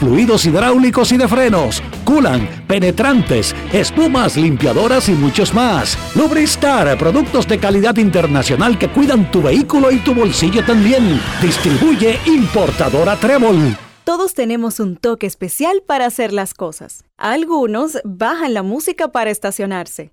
fluidos hidráulicos y de frenos, culan, penetrantes, espumas, limpiadoras y muchos más. Lubristar, productos de calidad internacional que cuidan tu vehículo y tu bolsillo también. Distribuye importadora Trébol. Todos tenemos un toque especial para hacer las cosas. Algunos bajan la música para estacionarse.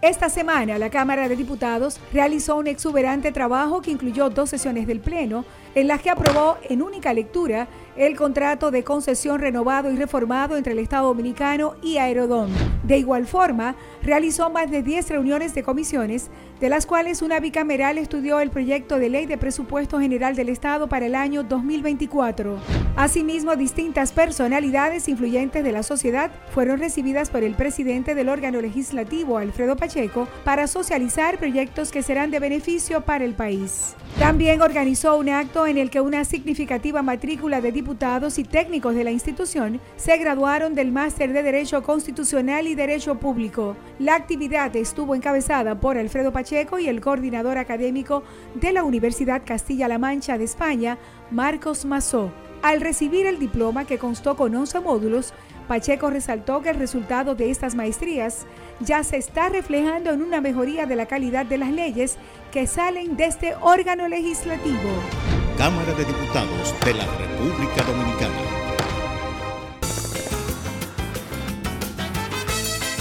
Esta semana la Cámara de Diputados realizó un exuberante trabajo que incluyó dos sesiones del Pleno en las que aprobó en única lectura el contrato de concesión renovado y reformado entre el Estado Dominicano y Aerodón. De igual forma, realizó más de 10 reuniones de comisiones, de las cuales una bicameral estudió el proyecto de ley de presupuesto general del Estado para el año 2024. Asimismo, distintas personalidades influyentes de la sociedad fueron recibidas por el presidente del órgano legislativo, Alfredo Pacheco, para socializar proyectos que serán de beneficio para el país. También organizó un acto en el que una significativa matrícula de diputados y técnicos de la institución se graduaron del máster de Derecho Constitucional y Derecho Público. La actividad estuvo encabezada por Alfredo Pacheco y el coordinador académico de la Universidad Castilla-La Mancha de España, Marcos Mazó. Al recibir el diploma que constó con 11 módulos, Pacheco resaltó que el resultado de estas maestrías ya se está reflejando en una mejoría de la calidad de las leyes que salen de este órgano legislativo. Cámara de Diputados de la República Dominicana.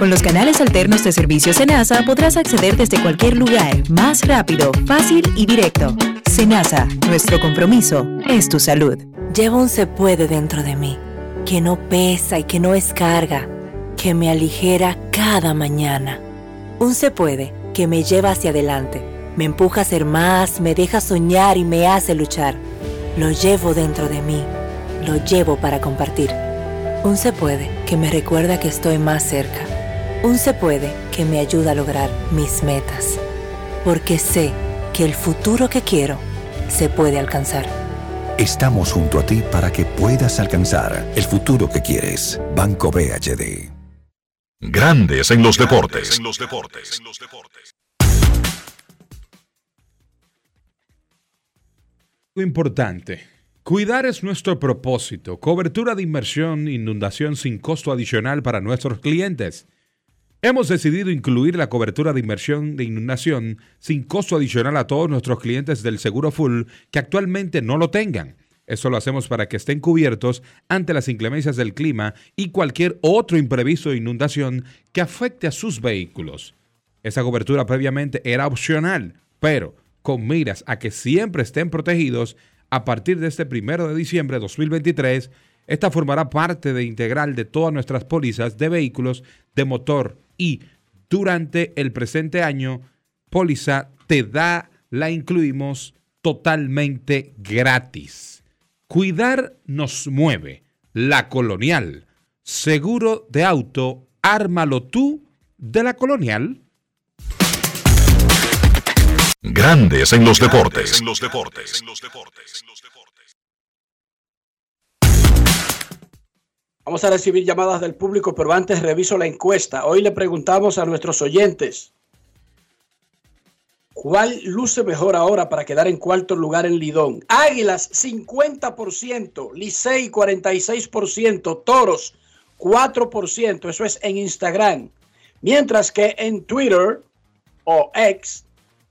Con los canales alternos de servicio Senasa podrás acceder desde cualquier lugar, más rápido, fácil y directo. Senasa, nuestro compromiso es tu salud. Llevo un se puede dentro de mí, que no pesa y que no es carga, que me aligera cada mañana. Un se puede que me lleva hacia adelante, me empuja a ser más, me deja soñar y me hace luchar. Lo llevo dentro de mí, lo llevo para compartir. Un se puede que me recuerda que estoy más cerca. Un se puede que me ayuda a lograr mis metas. Porque sé que el futuro que quiero se puede alcanzar. Estamos junto a ti para que puedas alcanzar el futuro que quieres. Banco BHD. Grandes en los deportes. En los deportes. Algo importante. Cuidar es nuestro propósito. Cobertura de inmersión, inundación sin costo adicional para nuestros clientes. Hemos decidido incluir la cobertura de inmersión de inundación sin costo adicional a todos nuestros clientes del seguro full que actualmente no lo tengan. Eso lo hacemos para que estén cubiertos ante las inclemencias del clima y cualquier otro imprevisto de inundación que afecte a sus vehículos. Esa cobertura previamente era opcional, pero con miras a que siempre estén protegidos, a partir de este primero de diciembre de 2023, esta formará parte de integral de todas nuestras pólizas de vehículos de motor y durante el presente año, póliza te da, la incluimos totalmente gratis. Cuidar nos mueve. La Colonial. Seguro de auto, ármalo tú de la Colonial. Grandes en los deportes. En los deportes. Vamos a recibir llamadas del público, pero antes reviso la encuesta. Hoy le preguntamos a nuestros oyentes, ¿cuál luce mejor ahora para quedar en cuarto lugar en Lidón? Águilas 50%, Licey 46%, Toros 4%, eso es en Instagram. Mientras que en Twitter o X,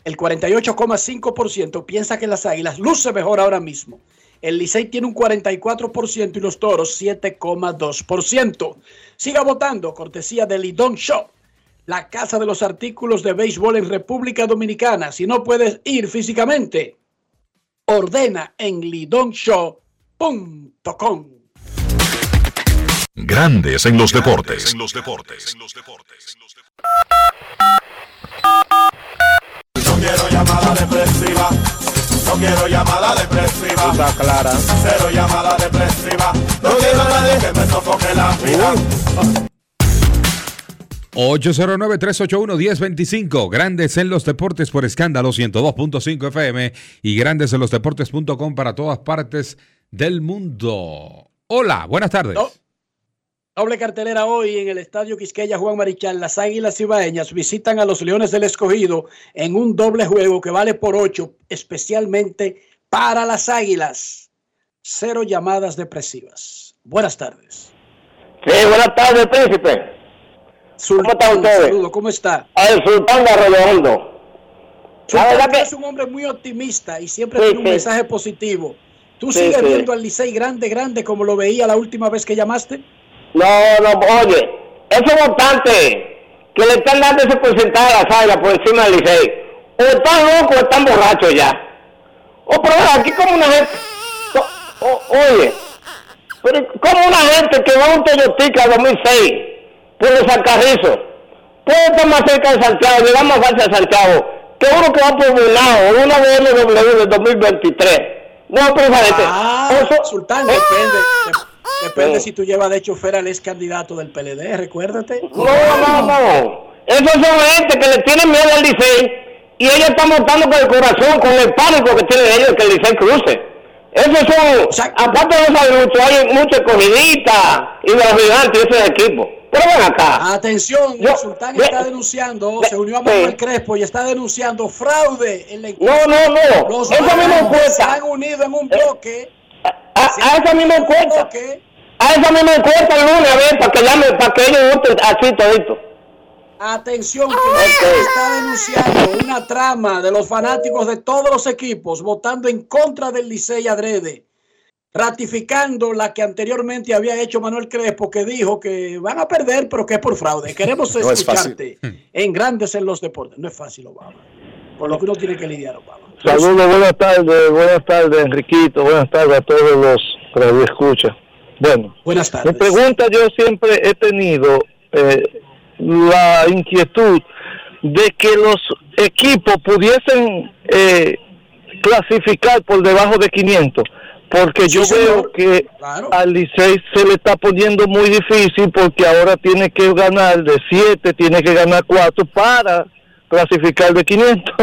el 48,5% piensa que las Águilas luce mejor ahora mismo. El Licey tiene un 44% y los Toros 7,2%. Siga votando, cortesía de Lidón Shop, la casa de los artículos de béisbol en República Dominicana. Si no puedes ir físicamente, ordena en lidonshow.com. Grandes en los deportes. En los deportes. No quiero llamada depresiva. No quiero llamada depresiva. Está clara. Cero llamada depresiva. No quiero a nadie que me sofoque la vida. 809-381-1025. Grandes en los deportes por escándalo 102.5 FM y grandes en los deportes.com para todas partes del mundo. Hola, buenas tardes. Doble cartelera hoy en el Estadio Quisqueya Juan Marichal. Las Águilas Ibaeñas visitan a los Leones del Escogido en un doble juego que vale por ocho, especialmente para las Águilas. Cero llamadas depresivas. Buenas tardes. Sí, buenas tardes, príncipe. ¿Cómo está usted? Saludo, ¿cómo está? El sultán de Arroyo Sultán que- es un hombre muy optimista y siempre Sí, tiene un sí. mensaje positivo. ¿Tú Sí, sigues viendo al Licey grande, grande como lo veía la última vez que llamaste? No, no, oye, esos votantes que le están dando ese porcentaje a las águilas por encima del Licey, o están locos o están borrachos ya. O pero aquí como una gente, o- o- oye, pero como una gente que va a un Toyotica 2006 por los Alcarrizos, puede estar más cerca de Santiago, llegar más fácil a Santiago, que uno que va por Bonao, o una BMW del 2023. No, pero gente, Ah, eso- Sultán, depende. De- Depende Sí. si tú llevas de chofer al ex candidato del PLD, recuérdate. No, no, no. Esos son gente que le tienen miedo al Licey y ellos están montando con el corazón, con el pánico que tienen ellos que el Licey cruce. Esos son, aparte de los adultos, hay muchos escogiditas y de los gigantes y esos equipos. Pero ven acá. Atención, el Sultán está denunciando, se unió a Manuel Crespo y está denunciando fraude en la No, no, no. Los Esa misma grandes encuesta. se han unido en un bloque. A, a esa misma encuesta. A esa misma encuesta el lunes, a ver, para que, llame, para que ellos voten así todito. Atención, que se está denunciando una trama de los fanáticos de todos los equipos votando en contra del Licey Adrede, ratificando la que anteriormente había hecho Manuel Crespo, que dijo que van a perder, pero que es por fraude. Queremos No es fácil. escucharte en Grandes en los Deportes. No es fácil, Obama. Por lo que uno tiene que lidiar, Obama. Saludos, buenas tardes, buenas tardes, Enriquito, buenas tardes a todos los que escuchan. Bueno, buenas mi pregunta yo siempre he tenido eh, la inquietud de que los equipos pudiesen eh, clasificar por debajo de 500, porque yo veo que al Licey se le está poniendo muy difícil porque ahora tiene que ganar de 7, tiene que ganar 4 para clasificar de 500.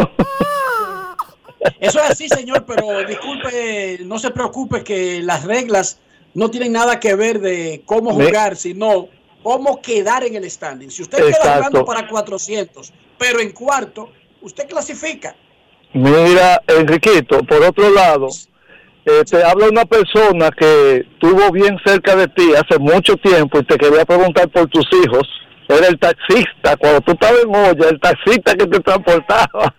Eso es así, señor, pero disculpe, no se preocupe que las reglas no tienen nada que ver de cómo Me- jugar, sino cómo quedar en el standing. Si usted queda Exacto. jugando para 400, pero en cuarto, usted clasifica. Mira, Enriquito, por otro lado, eh, te habla una persona que estuvo bien cerca de ti hace mucho tiempo y te quería preguntar por tus hijos. Era el taxista, cuando tú estabas en olla, el taxista que te transportaba.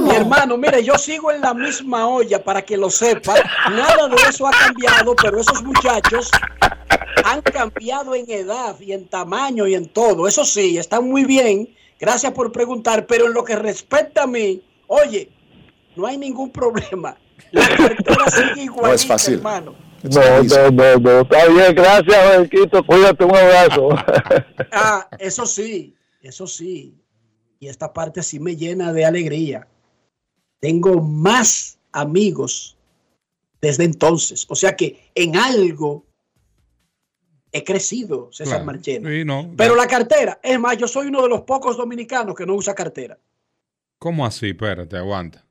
Mi hermano, mire, yo sigo en la misma olla para que lo sepa. Nada de eso ha cambiado, pero esos muchachos han cambiado en edad y en tamaño y en todo. Eso sí, están muy bien. Gracias por preguntar, pero en lo que respecta a mí, oye, no hay ningún problema. La cartera sigue igual. No es fácil. hermano. No, no, no, no, está bien, gracias, Marquito, cuídate, un abrazo. Ah, eso sí, eso sí. Y esta parte sí me llena de alegría. Tengo más amigos desde entonces. O sea que en algo he crecido, César Claro. Marchena. Sí, no. Pero la cartera, es más, yo soy uno de los pocos dominicanos que no usa cartera. ¿Cómo así? Espérate, aguanta.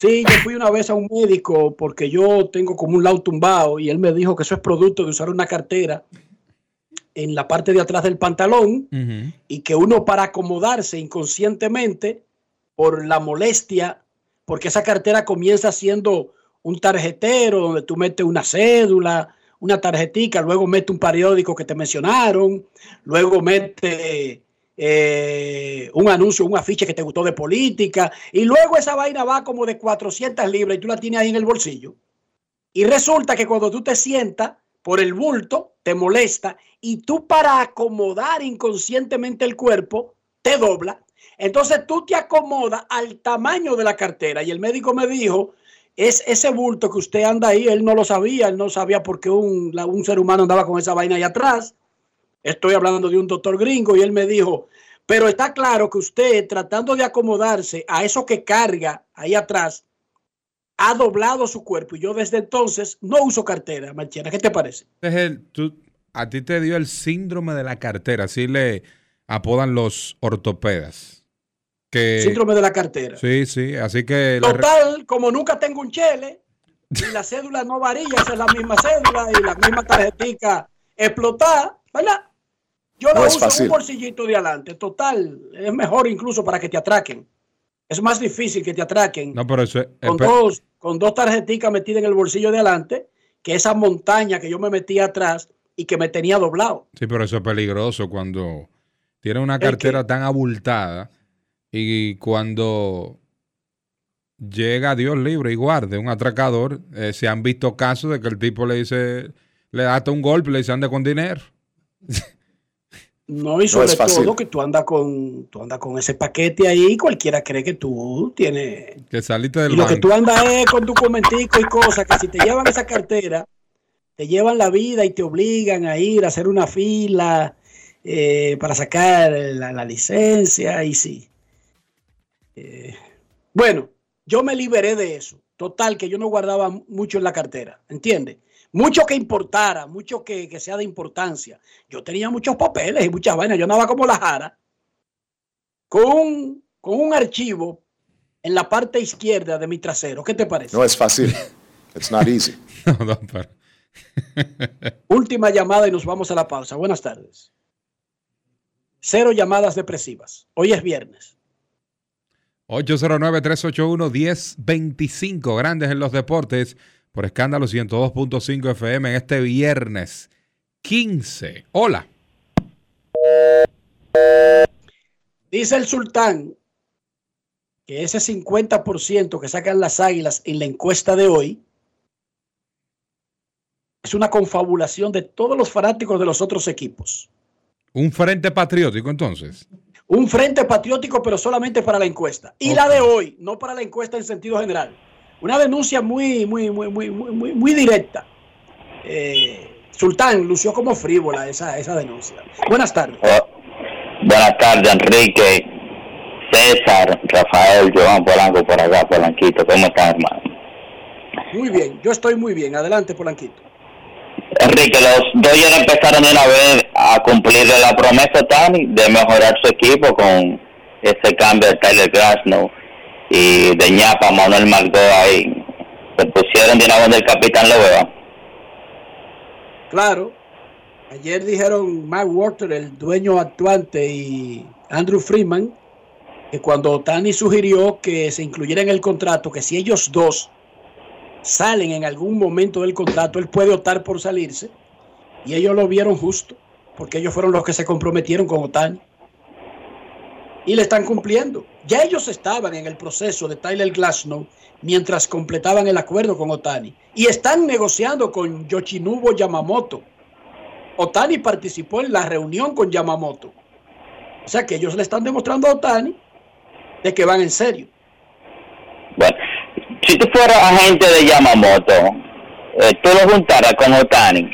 Sí, yo fui una vez a un médico porque yo tengo como un lado tumbado y él me dijo que eso es producto de usar una cartera en la parte de atrás del pantalón y que uno para acomodarse inconscientemente por la molestia, porque esa cartera comienza siendo un tarjetero donde tú metes una cédula, una tarjetica, luego mete un periódico que te mencionaron, luego mete eh, un anuncio, un afiche que te gustó de política, y luego esa vaina va como de 400 libras y tú la tienes ahí en el bolsillo. Y resulta que cuando tú te sientas por el bulto, te molesta, y tú para acomodar inconscientemente el cuerpo, te dobla. Entonces tú te acomodas al tamaño de la cartera. Y el médico me dijo, es ese bulto que usted anda ahí, él no lo sabía, él no sabía por qué un, un ser humano andaba con esa vaina ahí atrás. Estoy hablando de un doctor gringo y él me dijo, pero está claro que usted tratando de acomodarse a eso que carga ahí atrás, ha doblado su cuerpo. Y yo desde entonces no uso cartera, Marchena. ¿Qué te parece? Este es el- tú- a ti te dio el síndrome de la cartera, así le apodan los ortopedas. Que, Síndrome de la cartera. Sí, sí, así que... la Total, como nunca tengo un chele y la cédula no varía, esa es la misma cédula y la misma tarjetica explotada, ¿verdad? Yo la No es uso en un bolsillito de adelante. Total, es mejor incluso para que te atraquen. Es más difícil que te atraquen No, pero eso es... con, dos, con dos tarjeticas metidas en el bolsillo de adelante que esa montaña que yo me metía atrás y que me tenía doblado. Sí, pero eso es peligroso cuando tiene una cartera tan abultada y cuando llega Dios libre y guarde un atracador, eh, se han visto casos de que el tipo le dice, le da hasta un golpe, le dice ande con dinero. No, y No sobre es fácil. todo que tú andas con tú andas con ese paquete ahí y cualquiera cree que tú tienes Que saliste del Y lo que tú andas es con documenticos y cosas que si te llevan esa cartera, te llevan la vida y te obligan a ir a hacer una fila eh, para sacar la, la licencia y sí. Eh, bueno, yo me liberé de eso. Total, que yo no guardaba mucho en la cartera, ¿entiendes? Mucho que importara, mucho que, que sea de importancia. Yo tenía muchos papeles y muchas vainas. Yo andaba como la jara con un, con un archivo en la parte izquierda de mi trasero. ¿Qué te parece? No es fácil. It's not easy. No, no, pero- Última llamada y nos vamos a la pausa. Buenas tardes. Cero llamadas depresivas. Hoy es viernes. 809-381-1025, grandes en los deportes, por escándalo 102.5 FM en este viernes 15. Hola. Dice el sultán que ese 50% que sacan las águilas en la encuesta de hoy es una confabulación de todos los fanáticos de los otros equipos. Un frente patriótico entonces. Un frente patriótico, pero solamente para la encuesta. Y la de hoy, no para la encuesta en sentido general. Una denuncia muy, muy, muy, muy, muy, muy, directa. Eh, Sultán lució como frívola esa, esa denuncia. Buenas tardes. Buenas tardes, Enrique, César, Rafael, Joan Polanco por acá, Polanquito. ¿Cómo están, hermano? Muy bien, yo estoy muy bien. Adelante, Polanquito. Enrique, los Dodgers empezaron de una vez a cumplir la promesa, Tani, de mejorar su equipo con ese cambio de Tyler Grasnow y de ñapa Manuel Margot ahí. Se pusieron de una vez del capitán Lovea. Claro. Ayer dijeron Mark Walter, el dueño actuante, y Andrew Freeman, que cuando Tani sugirió que se incluyera en el contrato que si ellos dos salen en algún momento del contrato, él puede optar por salirse. Y ellos lo vieron justo, porque ellos fueron los que se comprometieron con Otani. Y le están cumpliendo. Ya ellos estaban en el proceso de Tyler Glasnow mientras completaban el acuerdo con Otani. Y están negociando con Yoshinobu Yamamoto. Otani participó en la reunión con Yamamoto. O sea que ellos le están demostrando a Otani de que van en serio. Bueno, si tú fueras agente de Yamamoto, eh, tú lo juntaras con Otani.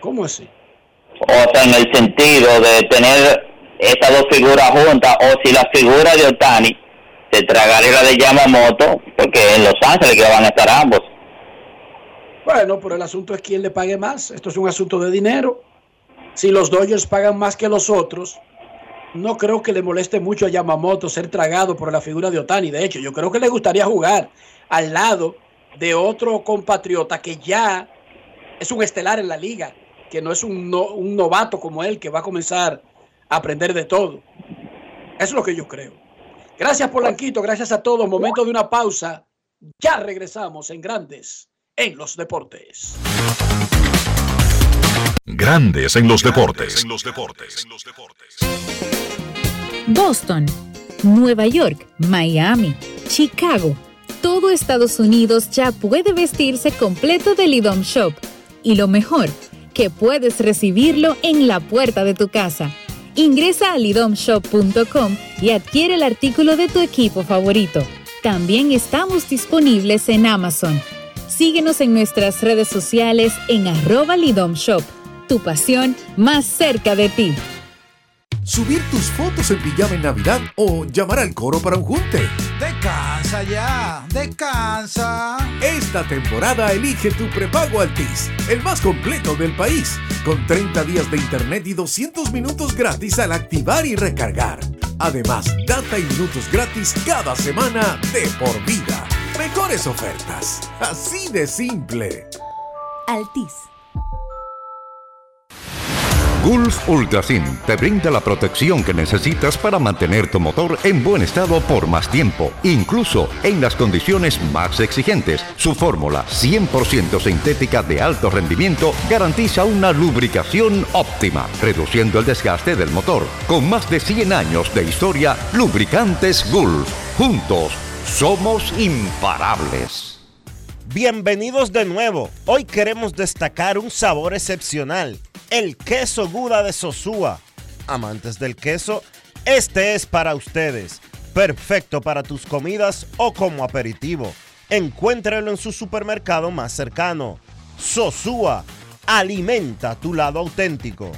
¿Cómo así? O sea, en el sentido de tener esas dos figuras juntas, o si la figura de Otani se tragaría la de Yamamoto, porque en Los Ángeles que van a estar ambos. Bueno, pero el asunto es quién le pague más. Esto es un asunto de dinero. Si los Dodgers pagan más que los otros, no creo que le moleste mucho a Yamamoto ser tragado por la figura de Otani. De hecho, yo creo que le gustaría jugar al lado de otro compatriota que ya es un estelar en la liga, que no es un, no- un novato como él que va a comenzar a aprender de todo. Eso es lo que yo creo. Gracias, Polanquito. Gracias a todos. Momento de una pausa. Ya regresamos en Grandes en los Deportes. Grandes en los deportes. Boston, Nueva York, Miami, Chicago. Todo Estados Unidos ya puede vestirse completo del IDOM Shop. Y lo mejor, que puedes recibirlo en la puerta de tu casa. Ingresa a lidomshop.com y adquiere el artículo de tu equipo favorito. También estamos disponibles en Amazon. Síguenos en nuestras redes sociales en arroba Lidom Shop. Tu pasión más cerca de ti. Subir tus fotos en pijama en Navidad o llamar al coro para un junte. Descansa ya, descansa. Esta temporada elige tu prepago Altis, el más completo del país, con 30 días de internet y 200 minutos gratis al activar y recargar. Además, data y minutos gratis cada semana de por vida. Mejores ofertas, así de simple. Altis. Gulf Ultrasin te brinda la protección que necesitas para mantener tu motor en buen estado por más tiempo, incluso en las condiciones más exigentes. Su fórmula 100% sintética de alto rendimiento garantiza una lubricación óptima, reduciendo el desgaste del motor. Con más de 100 años de historia, Lubricantes Gulf. Juntos, somos imparables. Bienvenidos de nuevo. Hoy queremos destacar un sabor excepcional, el queso Guda de Sosúa. Amantes del queso, este es para ustedes. Perfecto para tus comidas o como aperitivo. Encuéntralo en su supermercado más cercano. Sosúa, alimenta tu lado auténtico.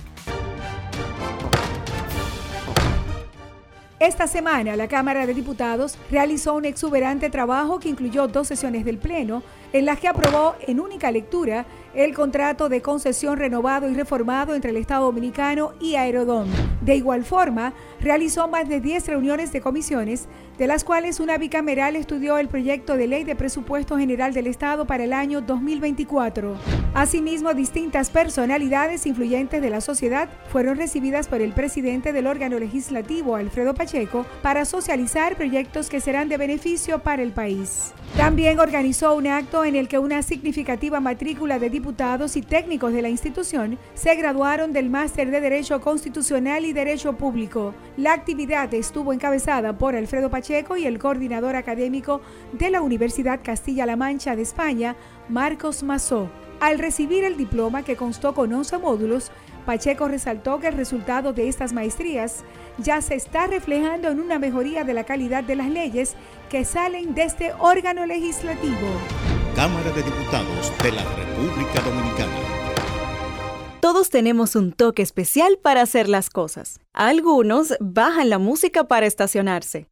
Esta semana la Cámara de Diputados realizó un exuberante trabajo que incluyó dos sesiones del Pleno en las que aprobó en única lectura el contrato de concesión renovado y reformado entre el Estado Dominicano y Aerodón. De igual forma, realizó más de 10 reuniones de comisiones, de las cuales una bicameral estudió el proyecto de ley de presupuesto general del Estado para el año 2024. Asimismo, distintas personalidades influyentes de la sociedad fueron recibidas por el presidente del órgano legislativo, Alfredo Pacheco, para socializar proyectos que serán de beneficio para el país. También organizó un acto en el que una significativa matrícula de diputados y técnicos de la institución se graduaron del máster de Derecho Constitucional y Derecho Público. La actividad estuvo encabezada por Alfredo Pacheco y el coordinador académico de la Universidad Castilla-La Mancha de España, Marcos Mazó. Al recibir el diploma que constó con 11 módulos, Pacheco resaltó que el resultado de estas maestrías ya se está reflejando en una mejoría de la calidad de las leyes que salen de este órgano legislativo. Cámara de Diputados de la República Dominicana. Todos tenemos un toque especial para hacer las cosas. Algunos bajan la música para estacionarse.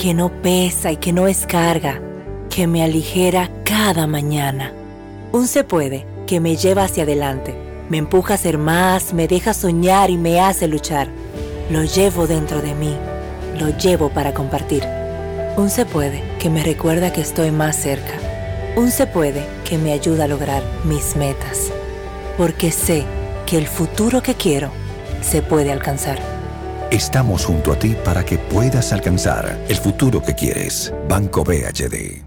que no pesa y que no es carga, que me aligera cada mañana. Un se puede que me lleva hacia adelante, me empuja a ser más, me deja soñar y me hace luchar. Lo llevo dentro de mí, lo llevo para compartir. Un se puede que me recuerda que estoy más cerca. Un se puede que me ayuda a lograr mis metas. Porque sé que el futuro que quiero se puede alcanzar. Estamos junto a ti para que puedas alcanzar el futuro que quieres. Banco BHD.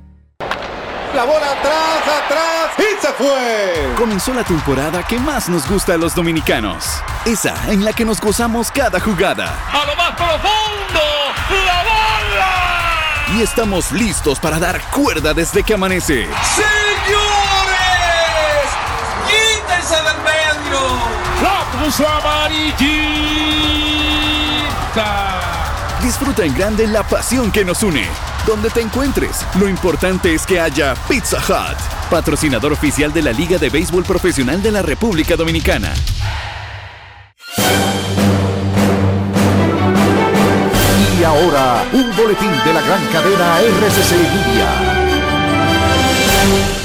La bola atrás, atrás y se fue. Comenzó la temporada que más nos gusta a los dominicanos. Esa en la que nos gozamos cada jugada. A lo más profundo, la bola. Y estamos listos para dar cuerda desde que amanece. ¡Señores! ¡Quítense del medio! ¡La puso amarillita! Disfruta en grande la pasión que nos une. Donde te encuentres, lo importante es que haya Pizza Hut, patrocinador oficial de la Liga de Béisbol Profesional de la República Dominicana. Y ahora, un boletín de la gran cadena RCC Media.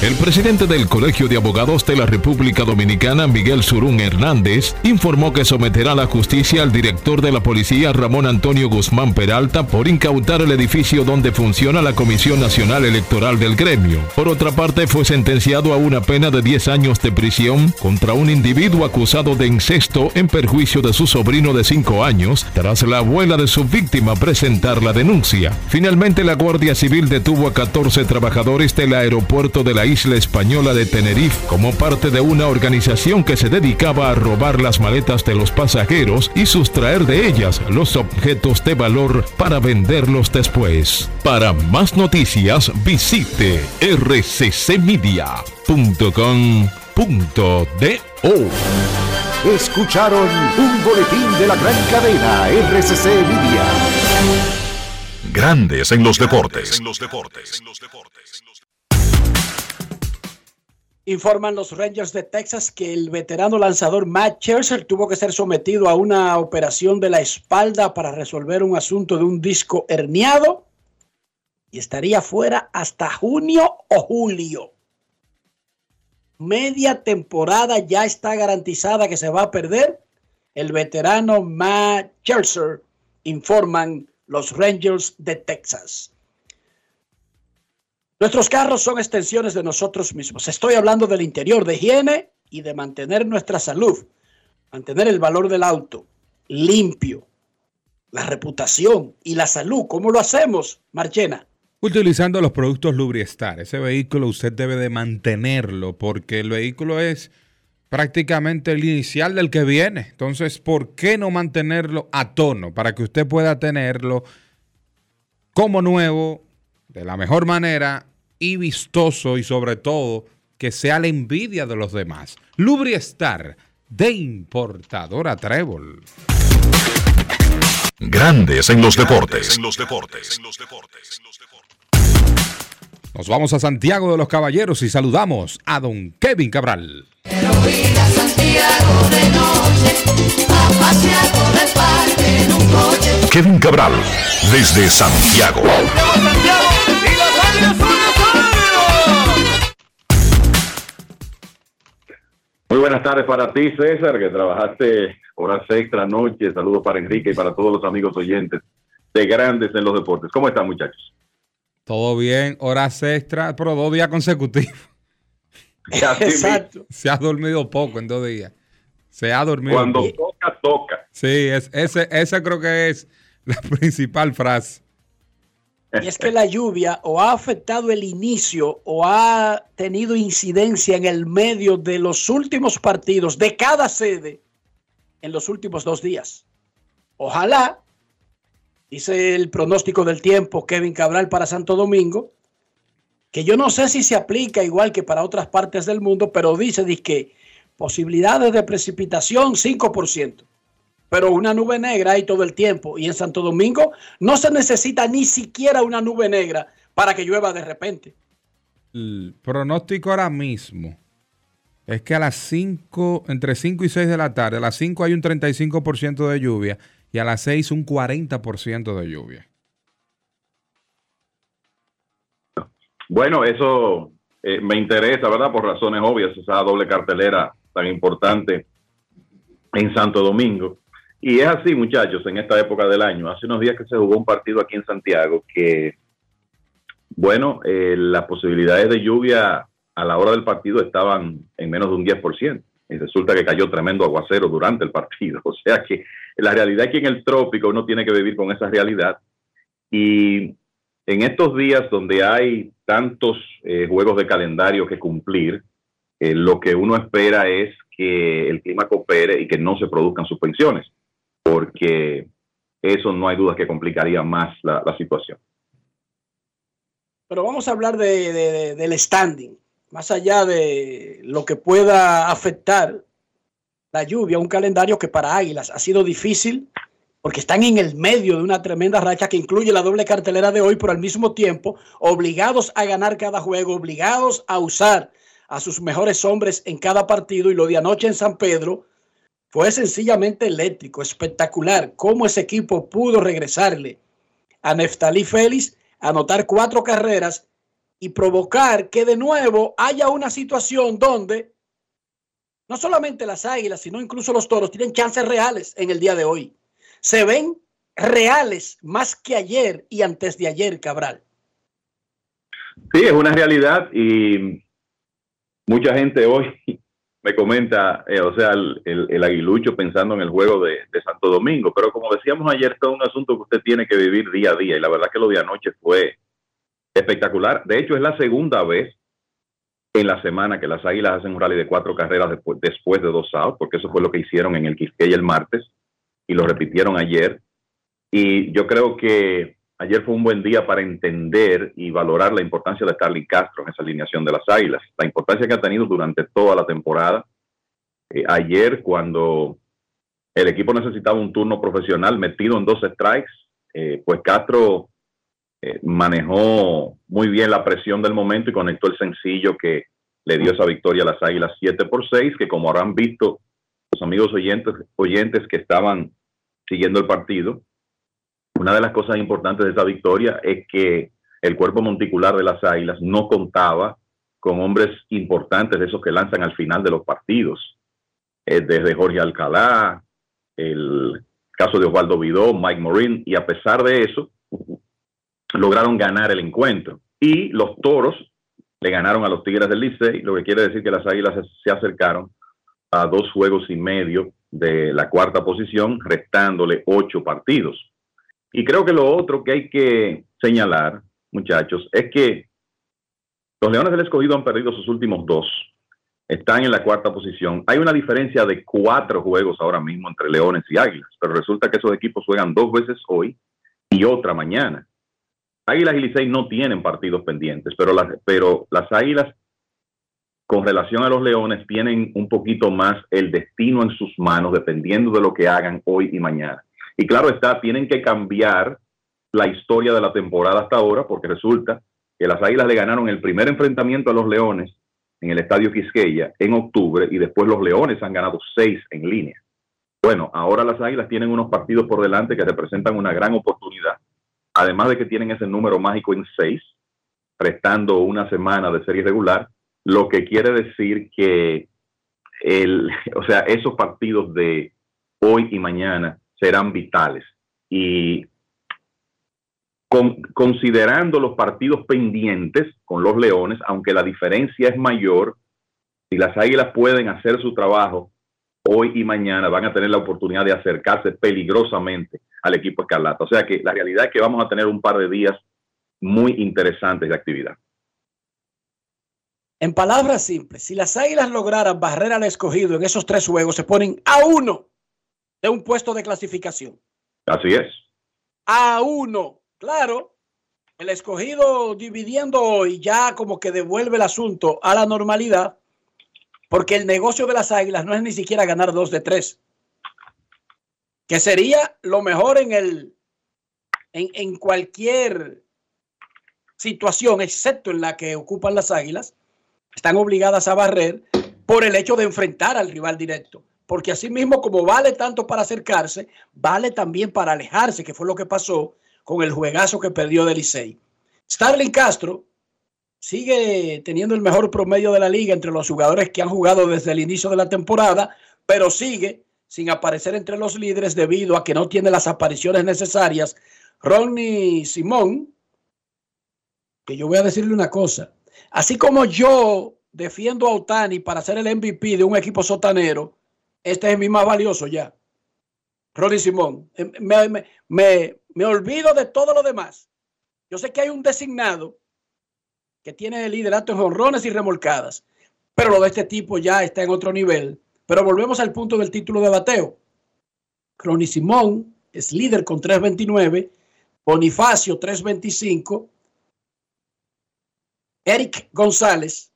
El presidente del Colegio de Abogados de la República Dominicana, Miguel Surún Hernández, informó que someterá a la justicia al director de la policía, Ramón Antonio Guzmán Peralta, por incautar el edificio donde funciona la Comisión Nacional Electoral del gremio. Por otra parte, fue sentenciado a una pena de 10 años de prisión contra un individuo acusado de incesto en perjuicio de su sobrino de 5 años, tras la abuela de su víctima presentar la denuncia. Finalmente, la Guardia Civil detuvo a 14 trabajadores del aeropuerto de la isla española de Tenerife como parte de una organización que se dedicaba a robar las maletas de los pasajeros y sustraer de ellas los objetos de valor para venderlos después. Para más noticias visite rccmedia.com.do. Escucharon un boletín de la gran cadena RCC Media. Grandes en los deportes. Informan los Rangers de Texas que el veterano lanzador Matt Scherzer tuvo que ser sometido a una operación de la espalda para resolver un asunto de un disco herniado y estaría fuera hasta junio o julio. Media temporada ya está garantizada que se va a perder. El veterano Matt Scherzer, informan los Rangers de Texas. Nuestros carros son extensiones de nosotros mismos. Estoy hablando del interior, de higiene y de mantener nuestra salud, mantener el valor del auto limpio, la reputación y la salud. ¿Cómo lo hacemos, Marchena? Utilizando los productos Lubriestar. Ese vehículo usted debe de mantenerlo porque el vehículo es prácticamente el inicial del que viene. Entonces, ¿por qué no mantenerlo a tono para que usted pueda tenerlo como nuevo, de la mejor manera y vistoso y sobre todo que sea la envidia de los demás? Lubriestar de importadora Trébol. Grandes en los deportes. Nos vamos a Santiago de los Caballeros y saludamos a don Kevin Cabral. Kevin Cabral, desde Santiago. Muy buenas tardes para ti, César, que trabajaste horas extra noche. Saludos para Enrique y para todos los amigos oyentes de Grandes en los Deportes. ¿Cómo están, muchachos? Todo bien, horas extra, pero dos días consecutivos. Exacto. Se ha dormido poco en dos días. Se ha dormido. Cuando toca, toca. Sí, es, ese, esa creo que es la principal frase. Y es que la lluvia o ha afectado el inicio o ha tenido incidencia en el medio de los últimos partidos de cada sede en los últimos dos días. Ojalá, dice el pronóstico del tiempo Kevin Cabral para Santo Domingo, que yo no sé si se aplica igual que para otras partes del mundo, pero dice, dice que posibilidades de precipitación 5% pero una nube negra hay todo el tiempo. Y en Santo Domingo no se necesita ni siquiera una nube negra para que llueva de repente. El pronóstico ahora mismo es que a las 5, entre 5 y 6 de la tarde, a las 5 hay un 35% de lluvia y a las 6 un 40% de lluvia. Bueno, eso eh, me interesa, ¿verdad? Por razones obvias, esa doble cartelera tan importante en Santo Domingo. Y es así, muchachos, en esta época del año. Hace unos días que se jugó un partido aquí en Santiago que, bueno, eh, las posibilidades de lluvia a la hora del partido estaban en menos de un 10%. Y resulta que cayó tremendo aguacero durante el partido. O sea que la realidad es que en el trópico uno tiene que vivir con esa realidad. Y en estos días donde hay tantos eh, juegos de calendario que cumplir, eh, lo que uno espera es que el clima coopere y que no se produzcan suspensiones, porque eso no hay duda que complicaría más la, situación. Pero vamos a hablar de, de, del standing, más allá de lo que pueda afectar la lluvia, un calendario que para Águilas ha sido difícil porque están en el medio de una tremenda racha que incluye la doble cartelera de hoy, pero al mismo tiempo obligados a ganar cada juego, obligados a usar a sus mejores hombres en cada partido y lo de anoche en San Pedro fue sencillamente eléctrico, espectacular, cómo ese equipo pudo regresarle a Neftalí Félix, anotar cuatro carreras y provocar que de nuevo haya una situación donde no solamente las águilas, sino incluso los toros tienen chances reales en el día de hoy. Se ven reales más que ayer y antes de ayer, Cabral. Sí, es una realidad y mucha gente hoy me comenta, eh, o sea, el, el, aguilucho pensando en el juego de, de, Santo Domingo, pero como decíamos ayer, es un asunto que usted tiene que vivir día a día y la verdad que lo de anoche fue espectacular. De hecho, es la segunda vez en la semana que las Águilas hacen un rally de cuatro carreras después, después de dos outs, porque eso fue lo que hicieron en el Quisqueya el martes y lo repitieron ayer. Y yo creo que ayer fue un buen día para entender y valorar la importancia de Starling Castro en esa alineación de las Águilas, la importancia que ha tenido durante toda la temporada. Eh, ayer, cuando el equipo necesitaba un turno profesional metido en dos strikes, eh, pues Castro eh, manejó muy bien la presión del momento y conectó el sencillo que le dio esa victoria a las Águilas 7 por 6, que como habrán visto los amigos oyentes, oyentes que estaban siguiendo el partido, una de las cosas importantes de esa victoria es que el cuerpo monticular de las Águilas no contaba con hombres importantes de esos que lanzan al final de los partidos, eh, desde Jorge Alcalá, el caso de Osvaldo Vidó, Mike Morin, y a pesar de eso, lograron ganar el encuentro. Y los toros le ganaron a los Tigres del Licey, lo que quiere decir que las Águilas se, se acercaron a dos juegos y medio de la cuarta posición, restándole ocho partidos. Y creo que lo otro que hay que señalar, muchachos, es que los Leones del Escogido han perdido sus últimos dos. Están en la cuarta posición. Hay una diferencia de cuatro juegos ahora mismo entre Leones y Águilas, pero resulta que esos equipos juegan dos veces hoy y otra mañana. Águilas y Licey no tienen partidos pendientes, pero las, pero las Águilas con relación a los Leones tienen un poquito más el destino en sus manos dependiendo de lo que hagan hoy y mañana. Y claro está, tienen que cambiar la historia de la temporada hasta ahora porque resulta que las Águilas le ganaron el primer enfrentamiento a los Leones en el Estadio Quisqueya en octubre y después los Leones han ganado seis en línea. Bueno, ahora las Águilas tienen unos partidos por delante que representan una gran oportunidad, además de que tienen ese número mágico en seis, prestando una semana de serie regular, lo que quiere decir que el, o sea, esos partidos de hoy y mañana serán vitales. Y con, considerando los partidos pendientes con los Leones, aunque la diferencia es mayor, si las Águilas pueden hacer su trabajo hoy y mañana, van a tener la oportunidad de acercarse peligrosamente al equipo Escarlata. O sea que la realidad es que vamos a tener un par de días muy interesantes de actividad. En palabras simples, si las Águilas lograran barrer al escogido en esos tres juegos, se ponen a uno de un puesto de clasificación. Así es. A uno, claro. El escogido dividiendo hoy ya como que devuelve el asunto a la normalidad, porque el negocio de las águilas no es ni siquiera ganar dos de tres, que sería lo mejor en el en, en cualquier situación, excepto en la que ocupan las águilas, están obligadas a barrer por el hecho de enfrentar al rival directo porque así mismo como vale tanto para acercarse, vale también para alejarse, que fue lo que pasó con el juegazo que perdió del Licey. Starling Castro sigue teniendo el mejor promedio de la liga entre los jugadores que han jugado desde el inicio de la temporada, pero sigue sin aparecer entre los líderes debido a que no tiene las apariciones necesarias. Ronnie Simón, que yo voy a decirle una cosa, así como yo defiendo a Otani para ser el MVP de un equipo sotanero, este es mi más valioso ya. Ronnie Simón, eh, me, me, me, olvido de todo lo demás. Yo sé que hay un designado que tiene liderato en jonrones y remolcadas, pero lo de este tipo ya está en otro nivel. Pero volvemos al punto del título de bateo. Ronnie Simón es líder con 329, Bonifacio 325, Eric González,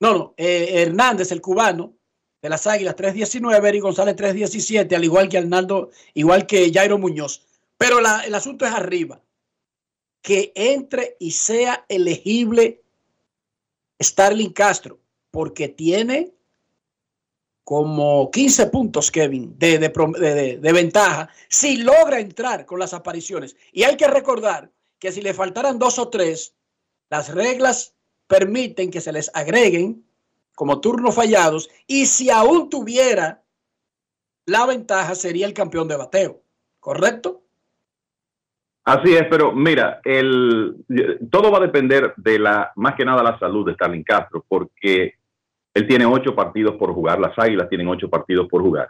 no, no, eh, Hernández, el cubano, de las Águilas 319, Eric González 317, al igual que Arnaldo, igual que Jairo Muñoz. Pero el asunto es arriba. Que entre y sea elegible Starling Castro, porque tiene como 15 puntos, Kevin, de, de, de, ventaja, si logra entrar con las apariciones. Y hay que recordar que si le faltaran dos o tres, las reglas permiten que se les agreguen como turnos fallados y si aún tuviera la ventaja sería el campeón de bateo, ¿correcto? Así es, pero mira, el, todo va a depender de la, más que nada la salud de Stalin Castro, porque él tiene ocho partidos por jugar, las Águilas tienen ocho partidos por jugar,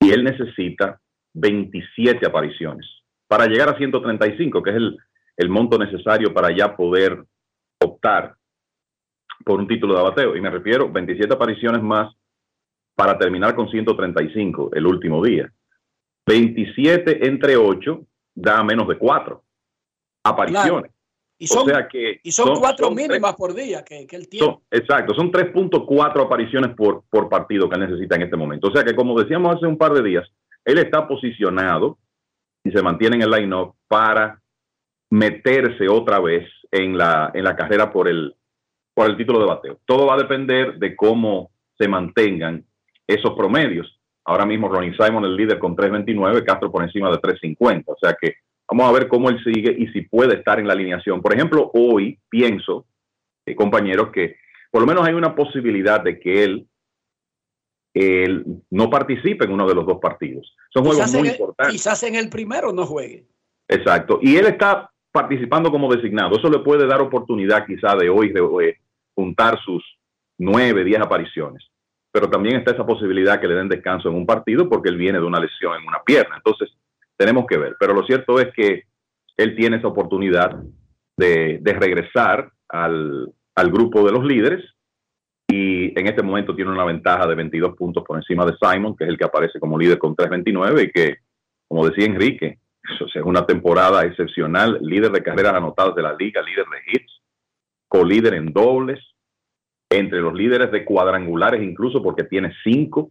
y él necesita 27 apariciones para llegar a 135, que es el, el monto necesario para ya poder optar por un título de bateo. Y me refiero 27 apariciones más para terminar con 135 el último día. 27 entre 8 da menos de 4 apariciones. Claro. Y son, o sea que y son, son cuatro son mínimas 3, por día que, que él tiene. exacto, son 3.4 apariciones por, por partido que él necesita en este momento. O sea que, como decíamos hace un par de días, él está posicionado y se mantiene en el line-up para meterse otra vez en la, en la carrera por el, por el título de bateo. Todo va a depender de cómo se mantengan esos promedios. Ahora mismo Ronnie Simon el líder con 3.29, Castro por encima de 3.50. O sea que vamos a ver cómo él sigue y si puede estar en la alineación. Por ejemplo, hoy pienso, eh, compañeros, que por lo menos hay una posibilidad de que él, él no participe en uno de los dos partidos. Son quizás juegos muy el, importantes. Quizás en el primero no juegue. Exacto. Y él está participando como designado. Eso le puede dar oportunidad quizá de hoy de, de juntar sus nueve, diez apariciones. Pero también está esa posibilidad que le den descanso en un partido porque él viene de una lesión en una pierna. Entonces, tenemos que ver. Pero lo cierto es que él tiene esa oportunidad de, regresar al, al, grupo de los líderes y en este momento tiene una ventaja de 22 puntos por encima de Simon, que es el que aparece como líder con 3.29 y que, como decía Enrique, es una temporada excepcional, líder de carreras anotadas de la liga, líder de hits, colíder en dobles, entre los líderes de cuadrangulares incluso porque tiene cinco,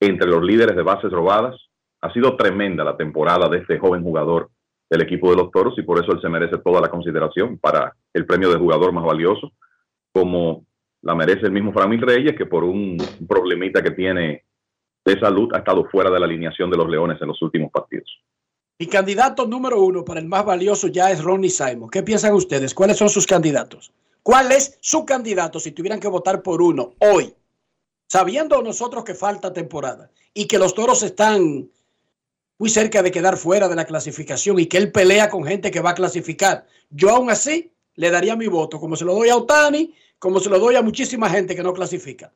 entre los líderes de bases robadas. Ha sido tremenda la temporada de este joven jugador del equipo de los Toros y por eso él se merece toda la consideración para el premio de jugador más valioso, como la merece el mismo Framil Reyes, que por un problemita que tiene de salud ha estado fuera de la alineación de los Leones en los últimos partidos. Mi candidato número uno para el más valioso ya es Ronnie Simon. ¿Qué piensan ustedes? ¿Cuáles son sus candidatos? ¿Cuál es su candidato si tuvieran que votar por uno hoy? Sabiendo nosotros que falta temporada y que los toros están muy cerca de quedar fuera de la clasificación y que él pelea con gente que va a clasificar. Yo aún así le daría mi voto, como se lo doy a Otani, como se lo doy a muchísima gente que no clasifica.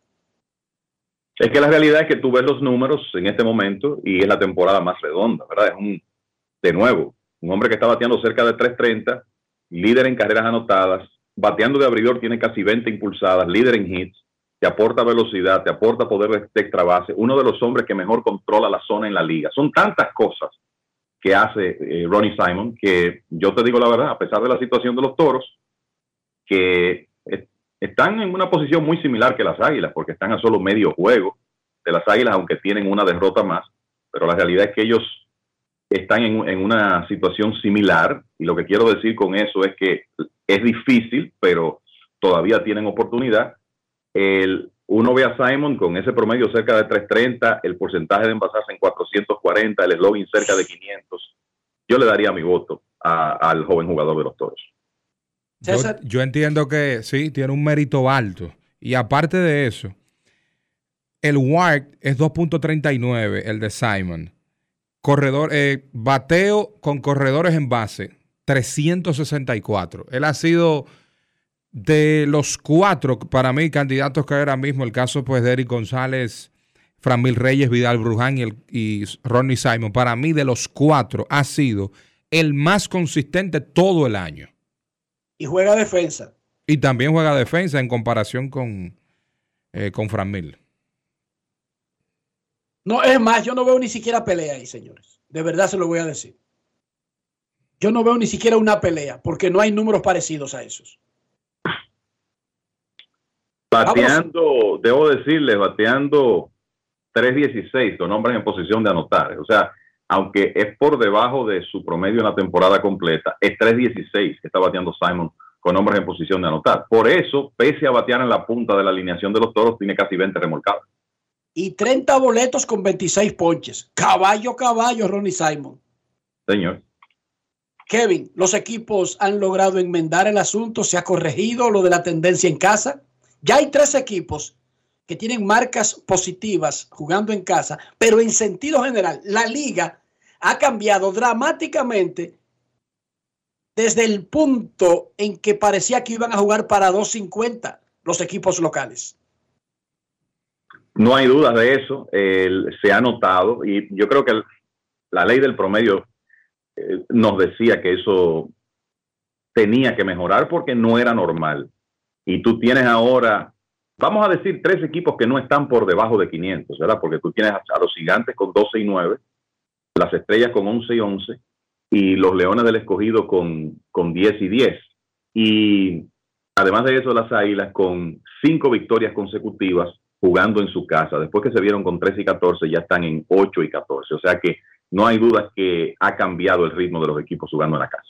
Es que la realidad es que tú ves los números en este momento y es la temporada más redonda, ¿verdad? Es un, de nuevo, un hombre que está bateando cerca de 330, líder en carreras anotadas, bateando de abridor tiene casi 20 impulsadas, líder en hits, te aporta velocidad, te aporta poder de extra base, uno de los hombres que mejor controla la zona en la liga. Son tantas cosas que hace eh, Ronnie Simon que yo te digo la verdad, a pesar de la situación de los toros, que están en una posición muy similar que las águilas, porque están a solo medio juego de las águilas, aunque tienen una derrota más, pero la realidad es que ellos están en, en, una situación similar y lo que quiero decir con eso es que es difícil, pero todavía tienen oportunidad. El, uno ve a Simon con ese promedio cerca de 330, el porcentaje de envasarse en 440, el slogan cerca de 500. Yo le daría mi voto a, al joven jugador de los toros. Yo entiendo que sí, tiene un mérito alto. Y aparte de eso, el WARC es 2.39, el de Simon. Corredor, eh, bateo con corredores en base, 364. Él ha sido de los cuatro, para mí, candidatos que ahora mismo, el caso pues de Eric González, Framil Reyes, Vidal Bruján y, el, y Ronnie Simon, para mí de los cuatro ha sido el más consistente todo el año. Y juega defensa. Y también juega defensa en comparación con, eh, con Framil. No, es más, yo no veo ni siquiera pelea ahí, señores. De verdad se lo voy a decir. Yo no veo ni siquiera una pelea, porque no hay números parecidos a esos. Bateando, debo decirles, bateando 3.16, con hombres en posición de anotar. O sea, aunque es por debajo de su promedio en la temporada completa, es 3.16 que está bateando Simon con hombres en posición de anotar. Por eso, pese a batear en la punta de la alineación de los toros, tiene casi 20 remolcados. Y 30 boletos con 26 ponches. Caballo, caballo, Ronnie Simon. Señor. Kevin, los equipos han logrado enmendar el asunto, se ha corregido lo de la tendencia en casa. Ya hay tres equipos que tienen marcas positivas jugando en casa, pero en sentido general, la liga ha cambiado dramáticamente desde el punto en que parecía que iban a jugar para 2.50 los equipos locales. No hay duda de eso, se ha notado y yo creo que la ley del promedio eh, nos decía que eso tenía que mejorar porque no era normal. Y tú tienes ahora, vamos a decir, tres equipos que no están por debajo de 500, ¿verdad? Porque tú tienes a los gigantes con 12 y 9, las estrellas con 11 y 11 y los leones del escogido con, con 10 y 10. Y además de eso, las águilas con cinco victorias consecutivas jugando en su casa. Después que se vieron con 13 y 14, ya están en 8 y 14. O sea que no hay duda que ha cambiado el ritmo de los equipos jugando en la casa.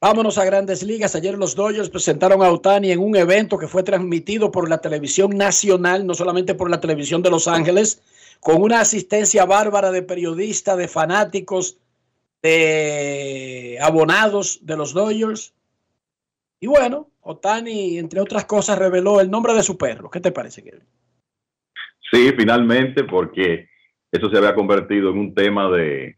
Vámonos a grandes ligas. Ayer los Dodgers presentaron a Otani en un evento que fue transmitido por la televisión nacional, no solamente por la televisión de Los Ángeles, con una asistencia bárbara de periodistas, de fanáticos, de abonados de los Dodgers. Y bueno, Otani, entre otras cosas, reveló el nombre de su perro. ¿Qué te parece, Kevin? Sí, finalmente, porque eso se había convertido en un tema de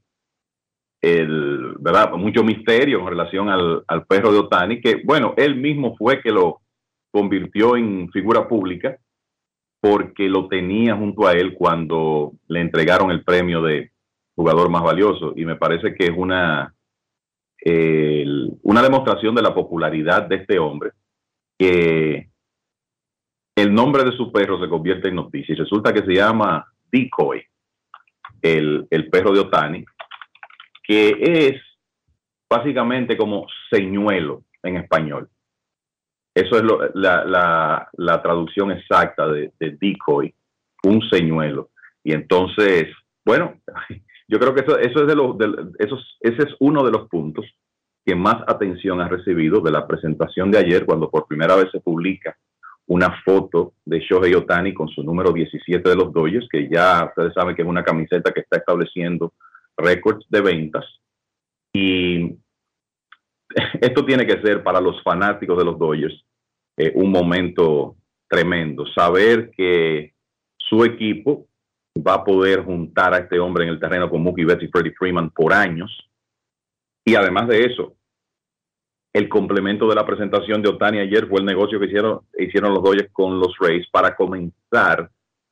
¿verdad? mucho misterio en relación al, al perro de Otani, que bueno, él mismo fue que lo convirtió en figura pública porque lo tenía junto a él cuando le entregaron el premio de jugador más valioso y me parece que es una una demostración de la popularidad de este hombre que el nombre de su perro se convierte en noticia y resulta que se llama Decoy, el, el perro de Otani, que es básicamente como señuelo en español. Eso es lo- la, la- la traducción exacta de, de decoy, un señuelo. Y entonces, bueno, yo creo que eso, eso es de los, de- esos- ese es uno de los puntos que más atención ha recibido de la presentación de ayer, cuando por primera vez se publica una foto de Shohei Otani con su número 17 de los Dodgers, que ya ustedes saben que es una camiseta que está estableciendo récords de ventas. Y esto tiene que ser para los fanáticos de los Dodgers eh, un momento tremendo. Saber que su equipo va a poder juntar a este hombre en el terreno con Mookie Betts y Freddie Freeman por años. Y además de eso, el complemento de la presentación de Otani ayer fue el negocio que hicieron, hicieron los Dodgers con los Rays para comenzar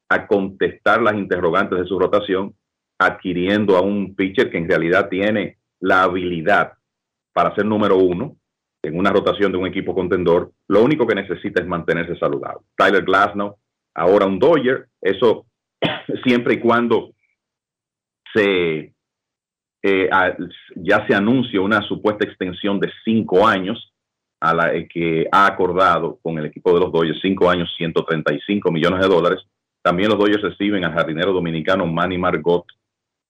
a contestar las interrogantes de su rotación, adquiriendo a un pitcher que en realidad tiene la habilidad para ser número uno en una rotación de un equipo contendor. Lo único que necesita es mantenerse saludable. Tyler Glasnow, ahora un Dodger, eso siempre y cuando se eh, ya se anuncia una supuesta extensión de cinco años a la que ha acordado con el equipo de los Dodgers, cinco años, 135 millones de dólares. También los Dodgers reciben al jardinero dominicano Manny Margot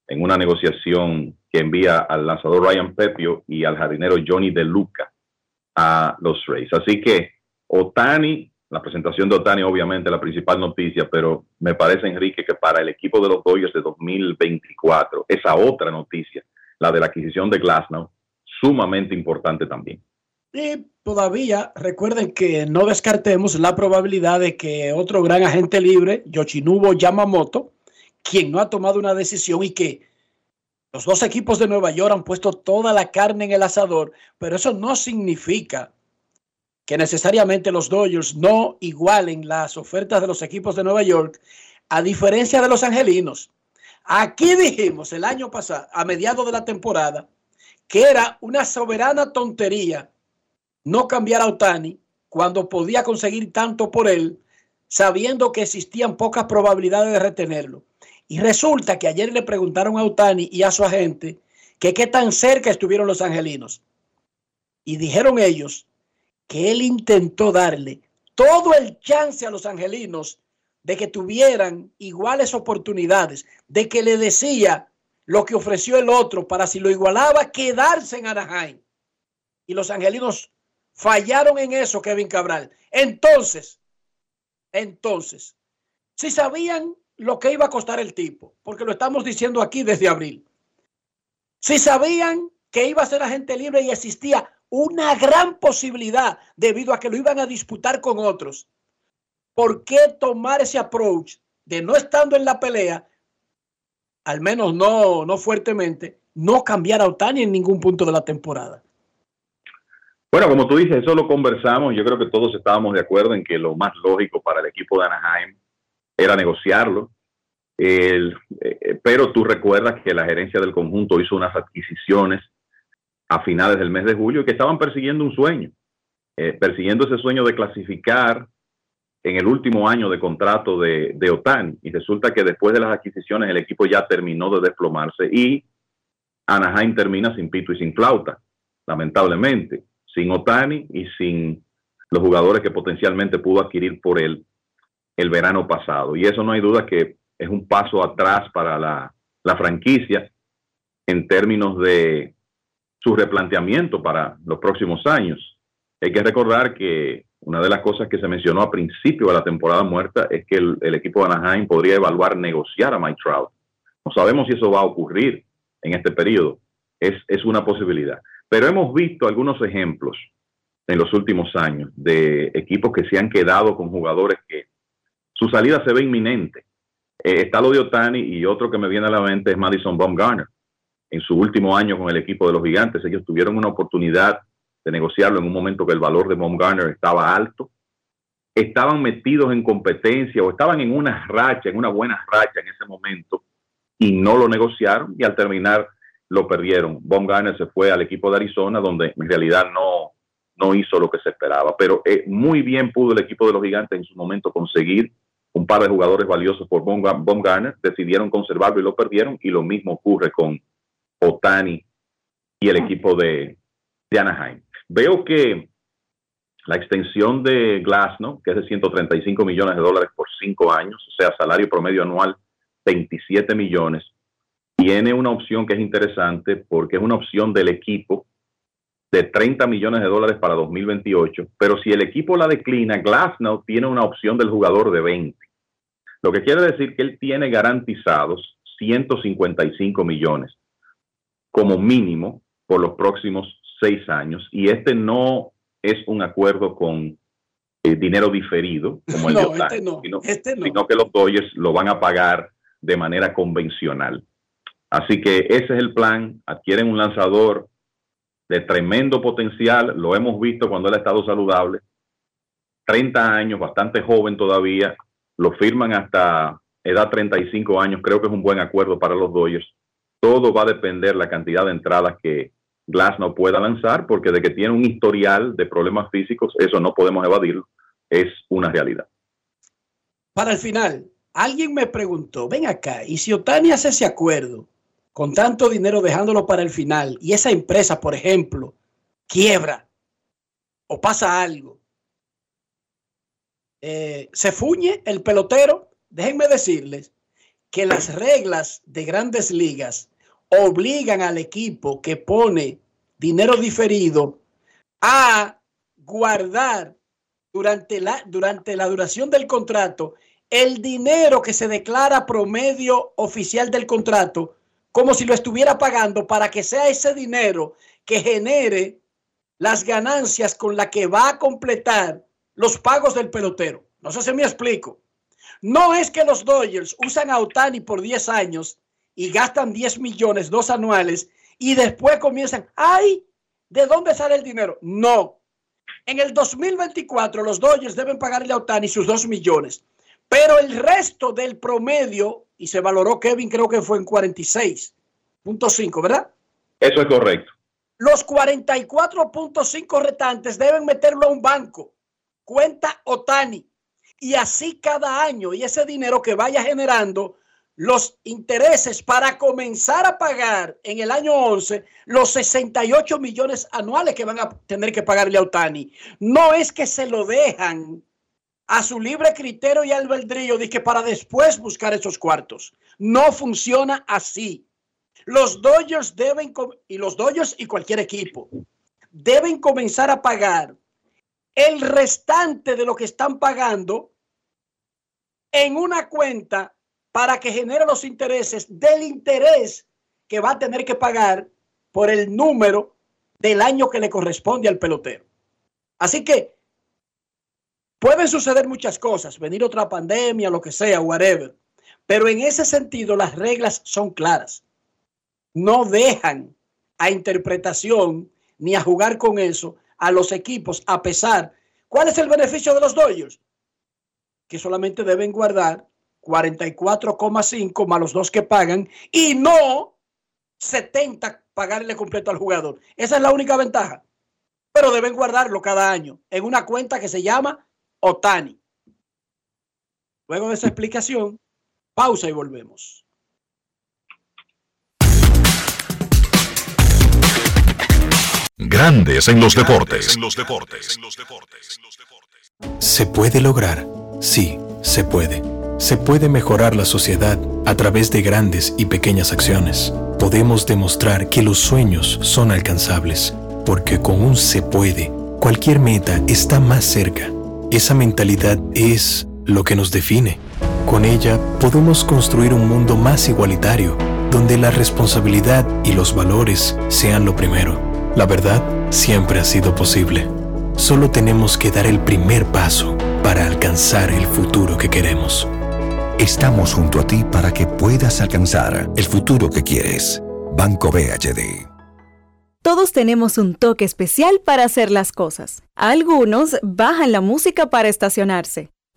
en una negociación que envía al lanzador Ryan Pepio y al jardinero Johnny De Luca a los Rays. Así que Otani, la presentación de Otani obviamente la principal noticia, pero me parece Enrique que para el equipo de los Dodgers de 2024, esa otra noticia, la de la adquisición de Glasnow, sumamente importante también. Y todavía recuerden que no descartemos la probabilidad de que otro gran agente libre, Yoshinobu Yamamoto, quien no ha tomado una decisión y que los dos equipos de Nueva York han puesto toda la carne en el asador, pero eso no significa que necesariamente los Dodgers no igualen las ofertas de los equipos de Nueva York, a diferencia de los angelinos. Aquí dijimos el año pasado, a mediados de la temporada, que era una soberana tontería no cambiar a Otani cuando podía conseguir tanto por él, sabiendo que existían pocas probabilidades de retenerlo. Y resulta que ayer le preguntaron a Otani y a su agente que qué tan cerca estuvieron los angelinos. Y dijeron ellos que él intentó darle todo el chance a los angelinos de que tuvieran iguales oportunidades, de que le decía lo que ofreció el otro para si lo igualaba, quedarse en Anaheim. Y los angelinos fallaron en eso, Kevin Cabral. Entonces, entonces, si sabían lo que iba a costar el tipo, porque lo estamos diciendo aquí desde abril, si sabían que iba a ser agente libre y existía una gran posibilidad debido a que lo iban a disputar con otros. ¿Por qué tomar ese approach de no estando en la pelea, al menos no, no fuertemente, no cambiar a Otani en ningún punto de la temporada? Bueno, como tú dices, eso lo conversamos. Yo creo que todos estábamos de acuerdo en que lo más lógico para el equipo de Anaheim era negociarlo. El, eh, pero tú recuerdas que la gerencia del conjunto hizo unas adquisiciones a finales del mes de julio que estaban persiguiendo un sueño, eh, persiguiendo ese sueño de clasificar en el último año de contrato de, de OTAN. Y resulta que después de las adquisiciones el equipo ya terminó de desplomarse y Anaheim termina sin pito y sin flauta, lamentablemente, sin Otani y sin los jugadores que potencialmente pudo adquirir por él el verano pasado. Y eso no hay duda que es un paso atrás para la franquicia en términos de su replanteamiento para los próximos años. Hay que recordar que una de las cosas que se mencionó a principio de la temporada muerta es que el, equipo de Anaheim podría evaluar negociar a Mike Trout. No sabemos si eso va a ocurrir en este periodo. Es, es una posibilidad. Pero hemos visto algunos ejemplos en los últimos años de equipos que se han quedado con jugadores que su salida se ve inminente. Eh, está lo de Otani y otro que me viene a la mente es Madison Baumgartner en su último año con el equipo de los gigantes. Ellos tuvieron una oportunidad de negociarlo en un momento que el valor de Garner estaba alto. Estaban metidos en competencia o estaban en una racha, en una buena racha en ese momento y no lo negociaron y al terminar lo perdieron. Garner se fue al equipo de Arizona donde en realidad no, no hizo lo que se esperaba. Pero eh, muy bien pudo el equipo de los gigantes en su momento conseguir un par de jugadores valiosos por Garner. Decidieron conservarlo y lo perdieron y lo mismo ocurre con Otani y el equipo de, Anaheim. Veo que la extensión de Glasnow, que es de 135 millones de dólares por cinco años, o sea, salario promedio anual 27 millones, tiene una opción que es interesante porque es una opción del equipo de 30 millones de dólares para 2028, pero si el equipo la declina, Glasnow tiene una opción del jugador de 20. Lo que quiere decir que él tiene garantizados 155 millones como mínimo por los próximos seis años. Y este no es un acuerdo con eh, dinero diferido, como el de este este sino, que los Dodgers lo van a pagar de manera convencional. Así que ese es el plan. Adquieren un lanzador de tremendo potencial. Lo hemos visto cuando él ha estado saludable. 30 años, bastante joven todavía. Lo firman hasta edad 35 años. Creo que es un buen acuerdo para los Dodgers todo va a depender la cantidad de entradas que Glass no pueda lanzar, porque de que tiene un historial de problemas físicos, eso no podemos evadirlo, es una realidad. Para el final, alguien me preguntó, ven acá, y si Otani hace ese acuerdo con tanto dinero dejándolo para el final, y esa empresa, por ejemplo, quiebra o pasa algo, eh, se fuñe el pelotero, déjenme decirles que las reglas de grandes ligas obligan al equipo que pone dinero diferido a guardar durante la, durante la duración del contrato el dinero que se declara promedio oficial del contrato como si lo estuviera pagando para que sea ese dinero que genere las ganancias con la que va a completar los pagos del pelotero. No sé si me explico. No es que los Dodgers usan a Otani por 10 años y gastan 10 millones, dos anuales, y después comienzan, ay, ¿de dónde sale el dinero? No. En el 2024 los Dodgers deben pagarle a Otani sus 2 millones, pero el resto del promedio, y se valoró Kevin, creo que fue en 46.5, ¿verdad? Eso es correcto. Los 44.5 restantes deben meterlo a un banco, cuenta Otani, y así cada año, y ese dinero que vaya generando los intereses para comenzar a pagar en el año 11 los 68 millones anuales que van a tener que pagarle a Otani. No es que se lo dejan a su libre criterio y albedrío de que para después buscar esos cuartos. No funciona así. Los Dodgers deben, y los Dodgers y cualquier equipo, deben comenzar a pagar el restante de lo que están pagando en una cuenta para que genere los intereses del interés que va a tener que pagar por el número del año que le corresponde al pelotero. Así que pueden suceder muchas cosas, venir otra pandemia, lo que sea, whatever. Pero en ese sentido las reglas son claras. No dejan a interpretación ni a jugar con eso a los equipos a pesar. ¿Cuál es el beneficio de los Dodgers? Que solamente deben guardar 44,5 más los dos que pagan y no 70 pagarle completo al jugador. Esa es la única ventaja. Pero deben guardarlo cada año en una cuenta que se llama Otani. Luego de esa explicación, pausa y volvemos. Grandes en los deportes. En los deportes. Se puede lograr. Sí, se puede se puede mejorar la sociedad a través de grandes y pequeñas acciones. Podemos demostrar que los sueños son alcanzables, porque con un se puede, cualquier meta está más cerca. Esa mentalidad es lo que nos define. Con ella podemos construir un mundo más igualitario, donde la responsabilidad y los valores sean lo primero. La verdad siempre ha sido posible. Solo tenemos que dar el primer paso para alcanzar el futuro que queremos. Estamos junto a ti para que puedas alcanzar el futuro que quieres. Banco BHD. Todos tenemos un toque especial para hacer las cosas. Algunos bajan la música para estacionarse.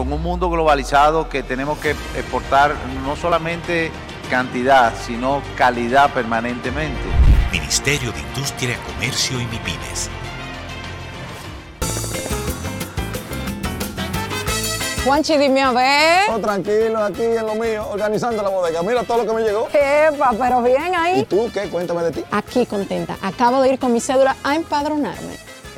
con un mundo globalizado que tenemos que exportar no solamente cantidad, sino calidad permanentemente. Ministerio de Industria, Comercio y MIPINES. Juanchi, dime a ver. Oh, tranquilo, aquí en lo mío, organizando la bodega. Mira todo lo que me llegó. Epa, pero bien ahí. ¿Y tú qué? Cuéntame de ti. Aquí contenta. Acabo de ir con mi cédula a empadronarme.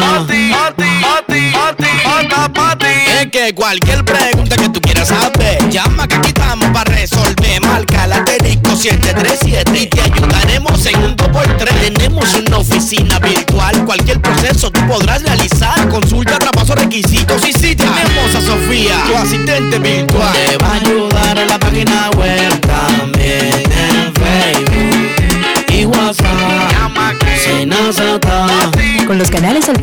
Pati, pati, Es que cualquier pregunta que tú quieras saber, llama que aquí estamos para resolver. Marca la 737 y te ayudaremos en un 2x3 Tenemos una oficina virtual, cualquier proceso tú podrás realizar. Consulta, traspaso, requisitos y si tenemos a Sofía, tu asistente virtual. Te va a ayudar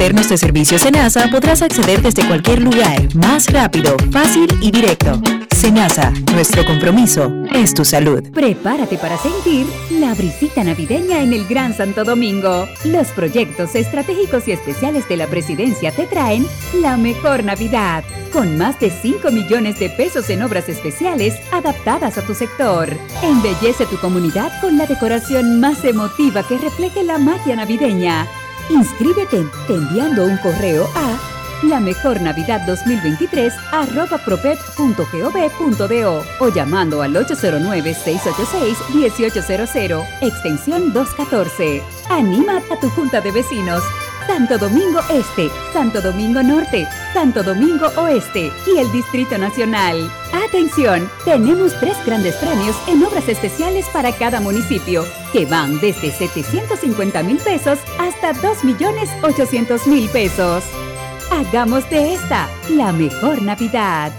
alternos de servicio Senasa podrás acceder desde cualquier lugar, más rápido, fácil y directo. Senasa, nuestro compromiso es tu salud. Prepárate para sentir la brisita navideña en el Gran Santo Domingo. Los proyectos estratégicos y especiales de la presidencia te traen la mejor Navidad, con más de 5 millones de pesos en obras especiales adaptadas a tu sector. Embellece tu comunidad con la decoración más emotiva que refleje la magia navideña. Inscríbete enviando un correo a la mejor Navidad 2023 arroba propep.gov.do o llamando al 809-686-1800, extensión 214. Anima a tu junta de vecinos. Santo Domingo Este, Santo Domingo Norte, Santo Domingo Oeste y el Distrito Nacional. Atención, tenemos tres grandes premios en obras especiales para cada municipio, que van desde 750 mil pesos hasta 2 millones 800 mil pesos. Hagamos de esta la mejor Navidad.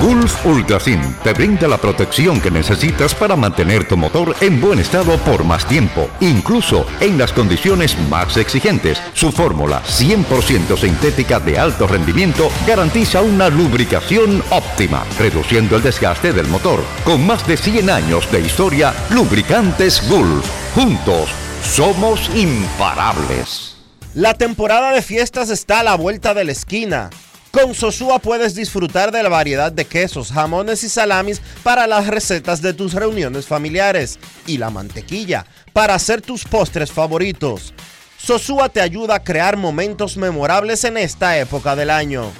Gulf Ultrasin te brinda la protección que necesitas para mantener tu motor en buen estado por más tiempo, incluso en las condiciones más exigentes. Su fórmula 100% sintética de alto rendimiento garantiza una lubricación óptima, reduciendo el desgaste del motor. Con más de 100 años de historia, Lubricantes Gulf. Juntos, somos imparables. La temporada de fiestas está a la vuelta de la esquina. Con Sosúa puedes disfrutar de la variedad de quesos, jamones y salamis para las recetas de tus reuniones familiares y la mantequilla para hacer tus postres favoritos. Sosúa te ayuda a crear momentos memorables en esta época del año.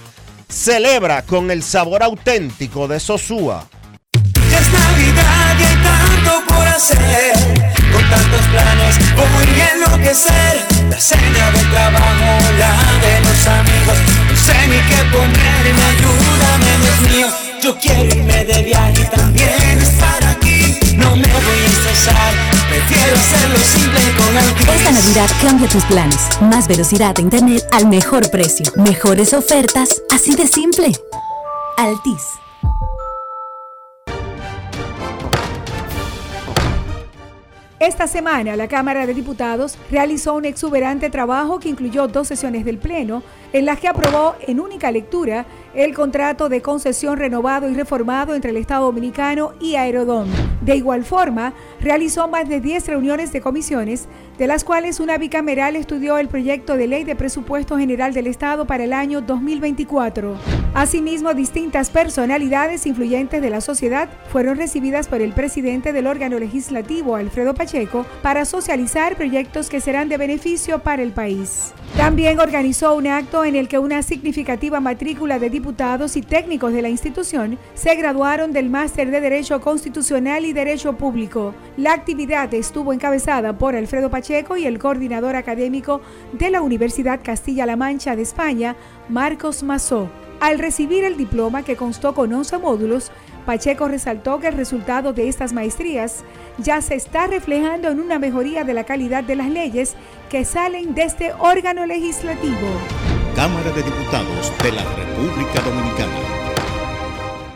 Celebra con el sabor auténtico de Sosúa. Tanto por hacer, con tantos planes voy a enloquecer. La cena del trabajo, la de los amigos, no sé ni qué ponerme, ayúdame Dios mío. Yo quiero irme de viaje y también estar aquí, no me voy a estresar, prefiero hacerlo simple con. Esta Navidad cambia tus planes. Más velocidad de internet al mejor precio. Mejores ofertas, así de simple. Altis. Esta semana, la Cámara de Diputados realizó un exuberante trabajo que incluyó dos sesiones del Pleno, en las que aprobó en única lectura el contrato de concesión renovado y reformado entre el Estado Dominicano y Aerodón. De igual forma, realizó más de 10 reuniones de comisiones, de las cuales una bicameral estudió el proyecto de ley de presupuesto general del Estado para el año 2024. Asimismo, distintas personalidades influyentes de la sociedad fueron recibidas por el presidente del órgano legislativo, Alfredo Pacheco, para socializar proyectos que serán de beneficio para el país. También organizó un acto en el que una significativa matrícula de diputados y técnicos de la institución se graduaron del Máster de Derecho Constitucional y Derecho Público. La actividad estuvo encabezada por Alfredo Pacheco y el coordinador académico de la Universidad Castilla-La Mancha de España, Marcos Mazó. Al recibir el diploma que constó con 11 módulos, Pacheco resaltó que el resultado de estas maestrías ya se está reflejando en una mejoría de la calidad de las leyes que salen de este órgano legislativo. Cámara de Diputados de la República Dominicana.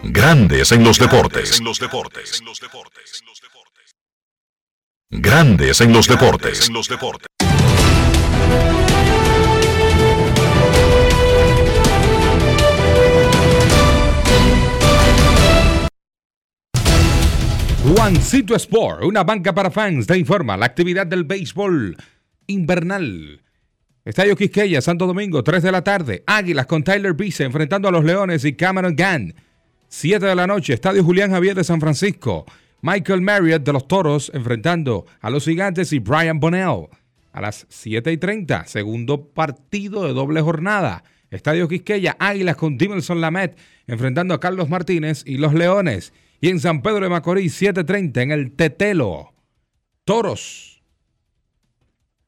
Grandes en los deportes. En los deportes. Grandes en los deportes. En los deportes. Juancito Sport, una banca para fans, te informa la actividad del béisbol invernal. Estadio Quisqueya, Santo Domingo, 3 de la tarde. Águilas con Tyler Bice enfrentando a los Leones y Cameron Gann. 7 de la noche, Estadio Julián Javier de San Francisco. Michael Marriott de los Toros enfrentando a los Gigantes y Brian Bonnell. A las 7 y 30, segundo partido de doble jornada. Estadio Quisqueya, Águilas con Dimelson Lamet enfrentando a Carlos Martínez y los Leones. Y en San Pedro de Macorís, 7:30 en el Tetelo. Toros.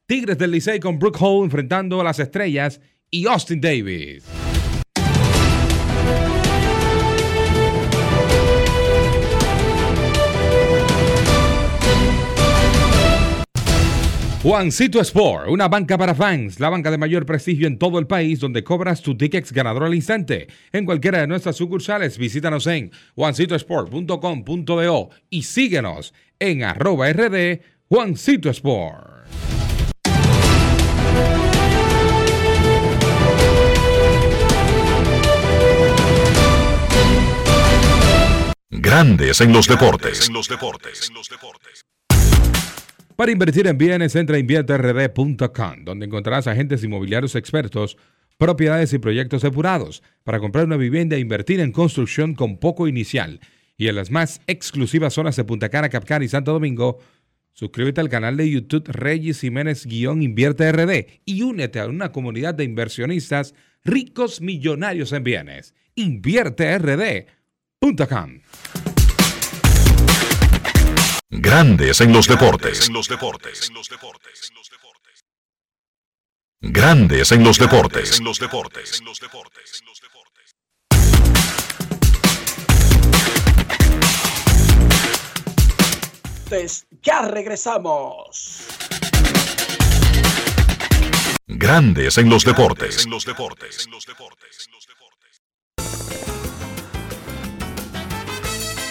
Tigres del Licey con Brooke Hall enfrentando a las estrellas y Austin Davis. Juancito Sport, una banca para fans, la banca de mayor prestigio en todo el país, donde cobras tu tickets ganador al instante. En cualquiera de nuestras sucursales, visítanos en juancitosport.com.do y síguenos en arroba rd Juancito Sport. Grandes en los deportes. Para invertir en bienes, entra a invierterd.com, donde encontrarás agentes inmobiliarios expertos, propiedades y proyectos depurados para comprar una vivienda e invertir en construcción con poco inicial. Y en las más exclusivas zonas de Punta Cana, Capcán y Santo Domingo, suscríbete al canal de YouTube Reyes Jiménez-Invierte RD y únete a una comunidad de inversionistas ricos millonarios en bienes. InvierteRD.com. Grandes en los deportes. Grandes en los deportes. Entonces, ya regresamos. Grandes en los deportes.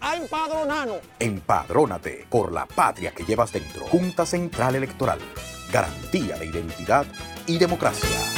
a empadronarnos. Empadrónate por la patria que llevas dentro. Junta Central Electoral. Garantía de identidad y democracia.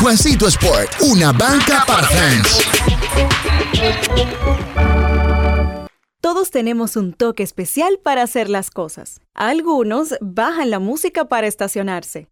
Juancito Sport, una banca para fans. Todos tenemos un toque especial para hacer las cosas. Algunos bajan la música para estacionarse.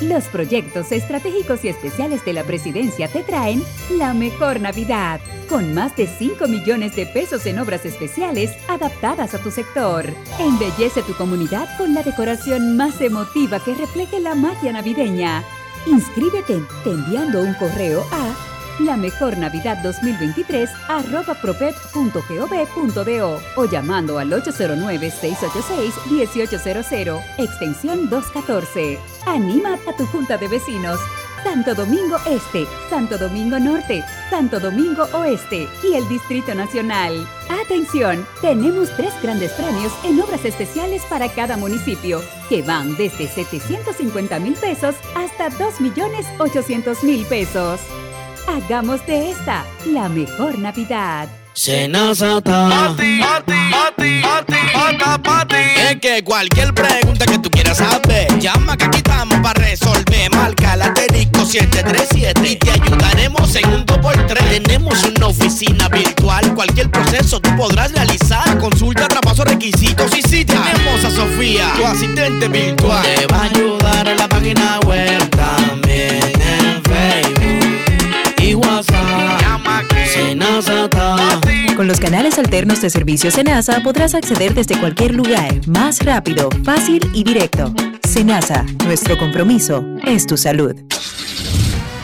Los proyectos estratégicos y especiales de la presidencia te traen la mejor Navidad, con más de 5 millones de pesos en obras especiales adaptadas a tu sector. Embellece tu comunidad con la decoración más emotiva que refleje la magia navideña. Inscríbete te enviando un correo a la mejor Navidad 2023 arroba propep.gov.do o llamando al 809-686-1800, extensión 214. Anima a tu junta de vecinos. Santo Domingo Este, Santo Domingo Norte, Santo Domingo Oeste y el Distrito Nacional. Atención, tenemos tres grandes premios en obras especiales para cada municipio, que van desde 750 mil pesos hasta 2 millones 800 mil pesos. Hagamos de esta la mejor Navidad. Senazata. Pati, pati, pati, pati, pati, Es que cualquier pregunta que tú quieras saber, llama que aquí estamos para resolver. Marca la 737 y te ayudaremos en un 2x3. Tenemos una oficina virtual, cualquier proceso tú podrás realizar. Consulta, traspaso, requisitos y si tenemos a Sofía, tu asistente virtual. Te va a ayudar en la página web también Con los canales alternos de servicio Senasa podrás acceder desde cualquier lugar, más rápido, fácil y directo. Senasa, nuestro compromiso es tu salud.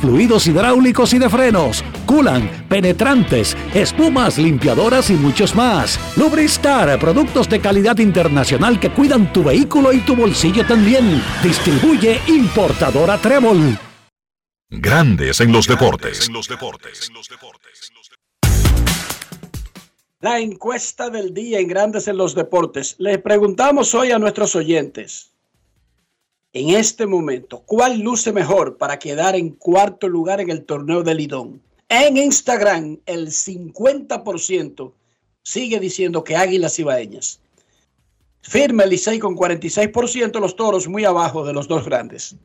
fluidos hidráulicos y de frenos, culan, penetrantes, espumas, limpiadoras y muchos más. Lubristar, productos de calidad internacional que cuidan tu vehículo y tu bolsillo también. Distribuye importadora Trébol. Grandes en los deportes. La encuesta del día en Grandes en los Deportes. Le preguntamos hoy a nuestros oyentes en este momento, ¿cuál luce mejor para quedar en cuarto lugar en el torneo de Lidón? En Instagram, el 50% sigue diciendo que Águilas Ibaeñas. Firme Licey con 46%, los toros muy abajo de los dos grandes.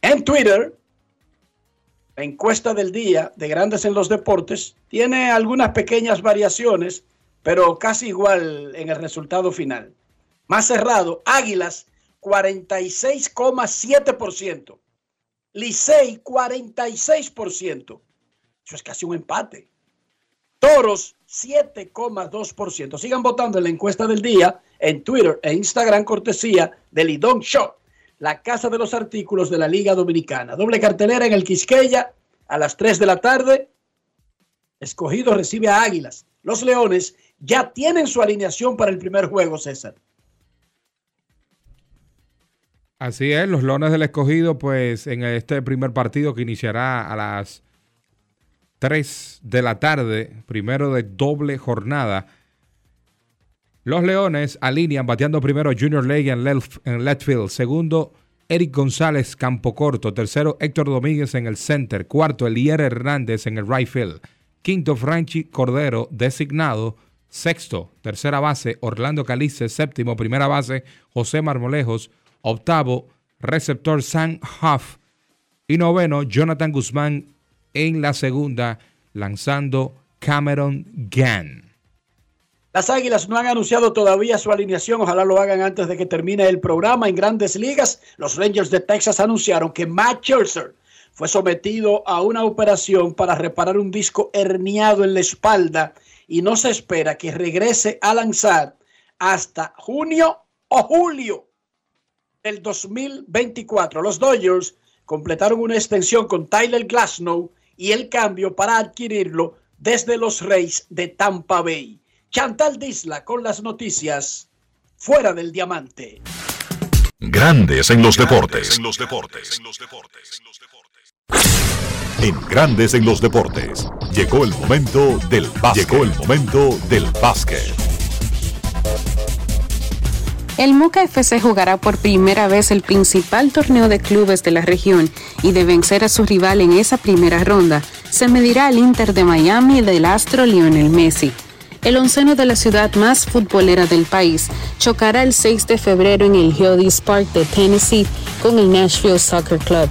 En Twitter, la encuesta del día de Grandes en los Deportes tiene algunas pequeñas variaciones, pero casi igual en el resultado final. Más cerrado, Águilas 46,7%. Licey, 46%. Eso es casi un empate. Toros, 7,2%. Sigan votando en la encuesta del día en Twitter e Instagram, cortesía de Lidón Shop, la casa de los artículos de la Liga Dominicana. Doble cartelera en el Quisqueya a las 3 de la tarde. Escogido recibe a Águilas. Los Leones ya tienen su alineación para el primer juego, César. Así es, los Leones del Escogido, pues en este primer partido que iniciará a las 3 de la tarde, primero de doble jornada. Los Leones alinean bateando primero Junior League en, en left field, segundo Eric González campo corto, tercero Héctor Domínguez en el center, cuarto Elier Hernández en el right field, quinto Franchi Cordero designado, sexto tercera base Orlando Calice, séptimo primera base José Marmolejos, octavo receptor Sam Huff y noveno Jonathan Guzmán en la segunda lanzando Cameron Gann. Las Águilas no han anunciado todavía su alineación, ojalá lo hagan antes de que termine el programa. En grandes ligas, los Rangers de Texas anunciaron que Matt Scherzer fue sometido a una operación para reparar un disco herniado en la espalda y no se espera que regrese a lanzar hasta junio o julio del 2024. Los Dodgers completaron una extensión con Tyler Glasnow y el cambio para adquirirlo desde los Reyes de Tampa Bay. Chantal Disla con las noticias fuera del diamante. Grandes en los deportes. En los deportes. En Grandes en los deportes. Llegó el momento del básquet. Llegó el momento del básquet. El Moca FC jugará por primera vez el principal torneo de clubes de la región y de vencer a su rival en esa primera ronda, se medirá al Inter de Miami del astro Lionel Messi. El onceno de la ciudad más futbolera del país chocará el 6 de febrero en el Geodis Park de Tennessee con el Nashville Soccer Club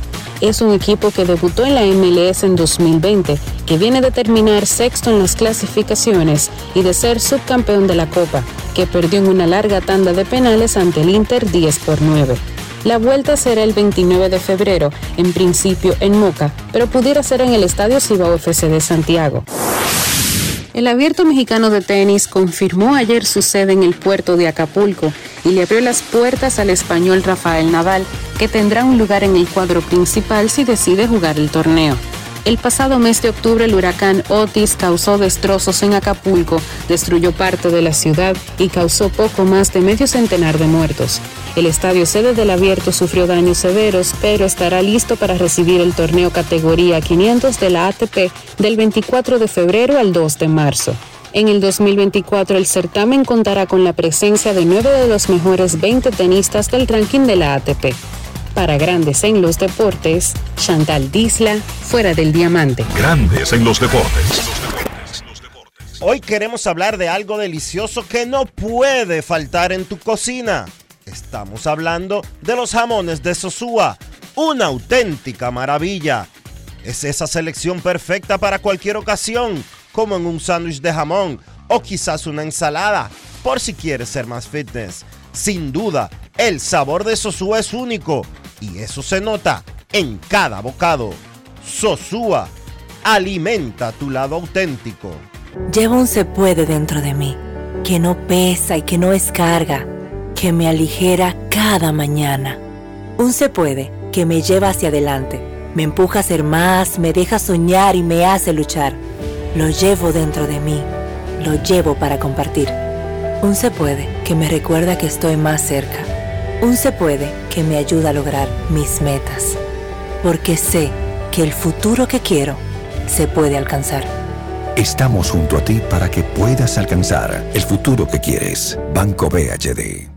es un equipo que debutó en la MLS en 2020, que viene de terminar sexto en las clasificaciones y de ser subcampeón de la Copa, que perdió en una larga tanda de penales ante el Inter 10 por 9. La vuelta será el 29 de febrero, en principio en Moca, pero pudiera ser en el Estadio Cibao FC de Santiago. El abierto mexicano de tenis confirmó ayer su sede en el puerto de Acapulco y le abrió las puertas al español Rafael Nadal, que tendrá un lugar en el cuadro principal si decide jugar el torneo. El pasado mes de octubre el huracán Otis causó destrozos en Acapulco, destruyó parte de la ciudad y causó poco más de medio centenar de muertos. El estadio sede del abierto sufrió daños severos, pero estará listo para recibir el torneo categoría 500 de la ATP del 24 de febrero al 2 de marzo. En el 2024 el certamen contará con la presencia de nueve de los mejores 20 tenistas del ranking de la ATP. Para Grandes en los Deportes, Chantal Disla, fuera del diamante. Grandes en los Deportes. Hoy queremos hablar de algo delicioso que no puede faltar en tu cocina. Estamos hablando de los jamones de Sosúa, una auténtica maravilla. es esa selección perfecta para cualquier ocasión, como en un sándwich de jamón o quizás una ensalada, por si quieres ser más fitness. Sin duda, el sabor de Sosúa es único y eso se nota en cada bocado. Sosúa, alimenta tu lado auténtico. Llevo un se puede dentro de mí, que no pesa y que no es carga, que me aligera cada mañana. Un se puede que me lleva hacia adelante, me empuja a ser más, me deja soñar y me hace luchar. Lo llevo dentro de mí, lo llevo para compartir. Un se puede que me recuerda que estoy más cerca. Un se puede que me ayuda a lograr mis metas. Porque sé que el futuro que quiero se puede alcanzar. Estamos junto a ti para que puedas alcanzar el futuro que quieres. Banco BHD.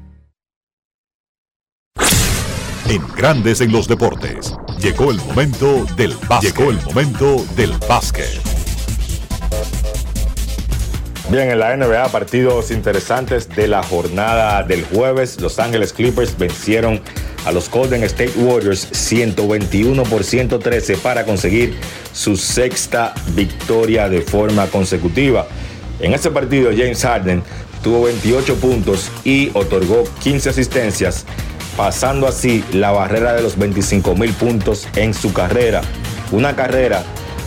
En Grandes en los Deportes. Llegó el momento del básquet. Llegó el momento del básquet. Bien, en la NBA, partidos interesantes de la jornada del jueves. Los Ángeles Clippers vencieron a los Golden State Warriors 121 por 113 para conseguir su sexta victoria de forma consecutiva. En este partido, James Harden tuvo 28 puntos y otorgó 15 asistencias, pasando así la barrera de los 25 mil puntos en su carrera. Una carrera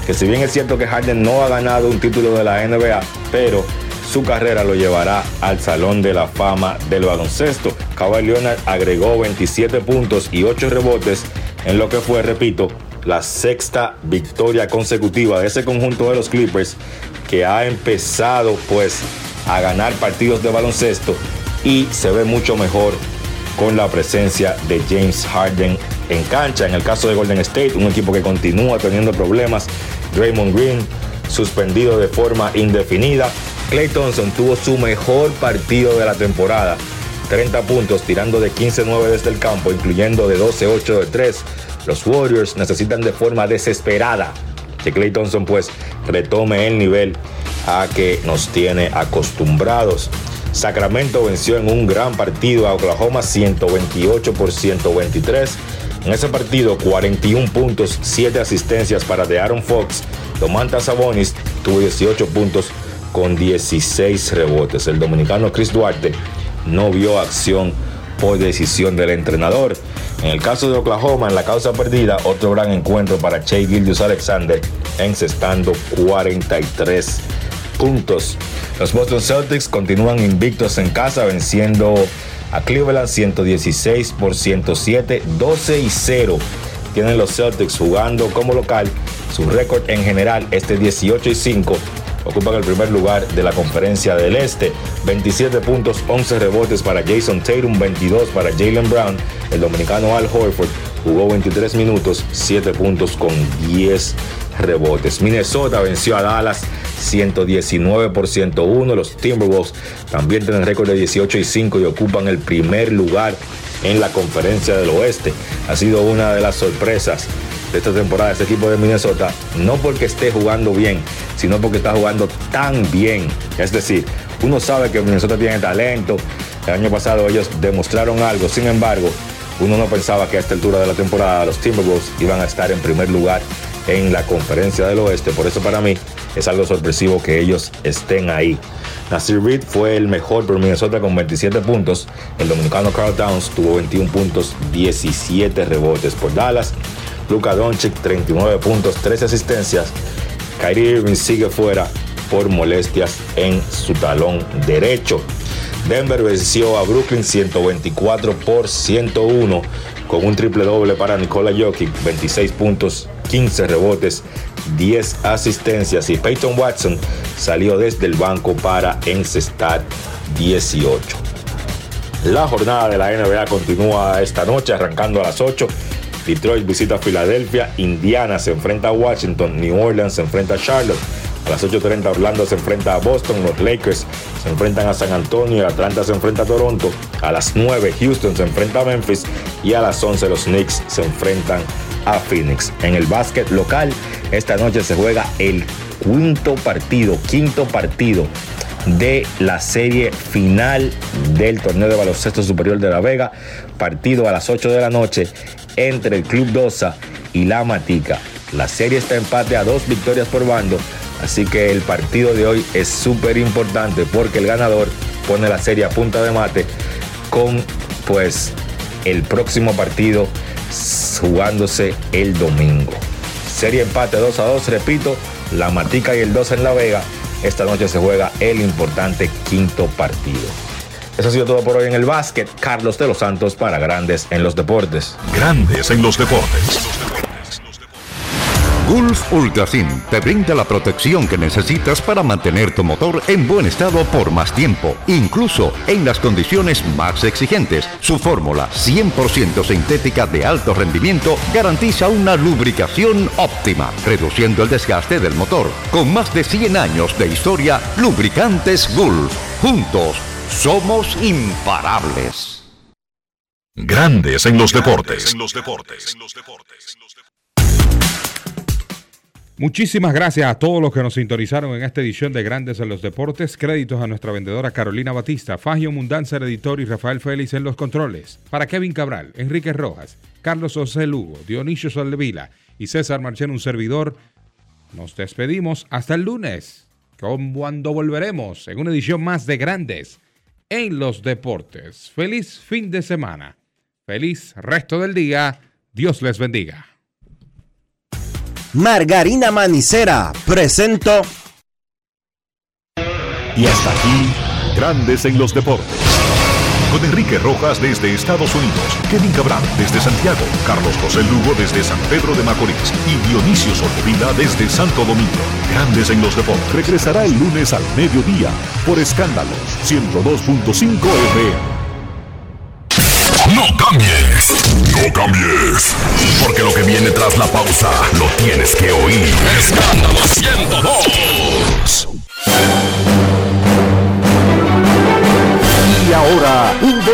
que si bien es cierto que Harden no ha ganado un título de la NBA, pero su carrera lo llevará al Salón de la Fama del baloncesto. Kawhi Leonard agregó 27 puntos y 8 rebotes en lo que fue, repito, la sexta victoria consecutiva de ese conjunto de los Clippers que ha empezado pues a ganar partidos de baloncesto y se ve mucho mejor con la presencia de James Harden en cancha. En el caso de Golden State, un equipo que continúa teniendo problemas, Draymond Green suspendido de forma indefinida. Clay Thompson tuvo su mejor partido de la temporada. 30 puntos tirando de 15-9 desde el campo, incluyendo de 12-8 de 3. Los Warriors necesitan de forma desesperada que Clay Thompson pues retome el nivel a que nos tiene acostumbrados. Sacramento venció en un gran partido a Oklahoma 128 por 123. En ese partido 41 puntos, 7 asistencias para Aaron Fox. Domantas Sabonis tuvo 18 puntos con 16 rebotes. El dominicano Chris Duarte no vio acción por decisión del entrenador. En el caso de Oklahoma, en la causa perdida, otro gran encuentro para Che Gildius Alexander, encestando 43 puntos. Los Boston Celtics continúan invictos en casa, venciendo a Cleveland 116 por 107, 12 y 0. Tienen los Celtics jugando como local. Su récord en general este 18 y 5 ocupan el primer lugar de la conferencia del Este. 27 puntos, 11 rebotes para Jason Tatum, 22 para Jalen Brown. El dominicano Al Horford jugó 23 minutos, 7 puntos con 10 rebotes. Minnesota venció a Dallas 119 por 101. Los Timberwolves también tienen récord de 18 y 5 y ocupan el primer lugar en la conferencia del oeste. Ha sido una de las sorpresas de esta temporada este equipo de Minnesota, no porque esté jugando bien, sino porque está jugando tan bien. Es decir, uno sabe que Minnesota tiene talento. El año pasado ellos demostraron algo, sin embargo, uno no pensaba que a esta altura de la temporada los Timberwolves iban a estar en primer lugar en la conferencia del oeste. Por eso para mí es algo sorpresivo que ellos estén ahí. Nasir Reed fue el mejor por Minnesota con 27 puntos. El dominicano Carl Downs tuvo 21 puntos, 17 rebotes por Dallas. Luka Doncic 39 puntos, 13 asistencias. Kyrie Irving sigue fuera por molestias en su talón derecho. Denver venció a Brooklyn 124 por 101 con un triple doble para Nikola Jokic, 26 puntos, 15 rebotes, 10 asistencias y Peyton Watson salió desde el banco para encestar 18. La jornada de la NBA continúa esta noche arrancando a las 8 Detroit visita Filadelfia, Indiana se enfrenta a Washington, New Orleans se enfrenta a Charlotte. A las 8.30 Orlando se enfrenta a Boston, los Lakers se enfrentan a San Antonio, Atlanta se enfrenta a Toronto. A las 9 Houston se enfrenta a Memphis y a las 11 los Knicks se enfrentan a Phoenix. En el básquet local, esta noche se juega el quinto partido, quinto partido de la serie final del torneo de baloncesto superior de La Vega. Partido a las 8 de la noche entre el Club Dosa y la Matica. La serie está empate a dos victorias por bando, así que el partido de hoy es súper importante porque el ganador pone la serie a punta de mate con pues el próximo partido jugándose el domingo. Serie empate 2 a 2, repito, la Matica y el 2 en La Vega. Esta noche se juega el importante quinto partido. Eso ha sido todo por hoy en el básquet. Carlos de los Santos para Grandes en los Deportes. Grandes en los deportes. Gulf Ultrasin te brinda la protección que necesitas para mantener tu motor en buen estado por más tiempo, incluso en las condiciones más exigentes. Su fórmula 100% sintética de alto rendimiento garantiza una lubricación óptima, reduciendo el desgaste del motor. Con más de 100 años de historia, Lubricantes Gulf. Juntos, somos imparables. Grandes en los deportes. Muchísimas gracias a todos los que nos sintonizaron en esta edición de Grandes en los Deportes. Créditos a nuestra vendedora Carolina Batista, Fagio Mundanza, editor y Rafael Félix en los controles. Para Kevin Cabral, Enrique Rojas, Carlos José Lugo, Dionisio Soldevila y César Marchén, un servidor. Nos despedimos hasta el lunes, cuando volveremos en una edición más de Grandes en los Deportes. Feliz fin de semana. Feliz resto del día. Dios les bendiga. Margarina Manicera, presento. Y hasta aquí, Grandes en los Deportes. Con Enrique Rojas desde Estados Unidos, Kevin Cabral desde Santiago, Carlos José Lugo desde San Pedro de Macorís y Dionisio Solterida desde Santo Domingo. Grandes en los Deportes. Regresará el lunes al mediodía por Escándalos 102.5 FM. No cambies, no cambies, porque lo que viene tras la pausa lo tienes que oír. Escándalo 102. Y ahora,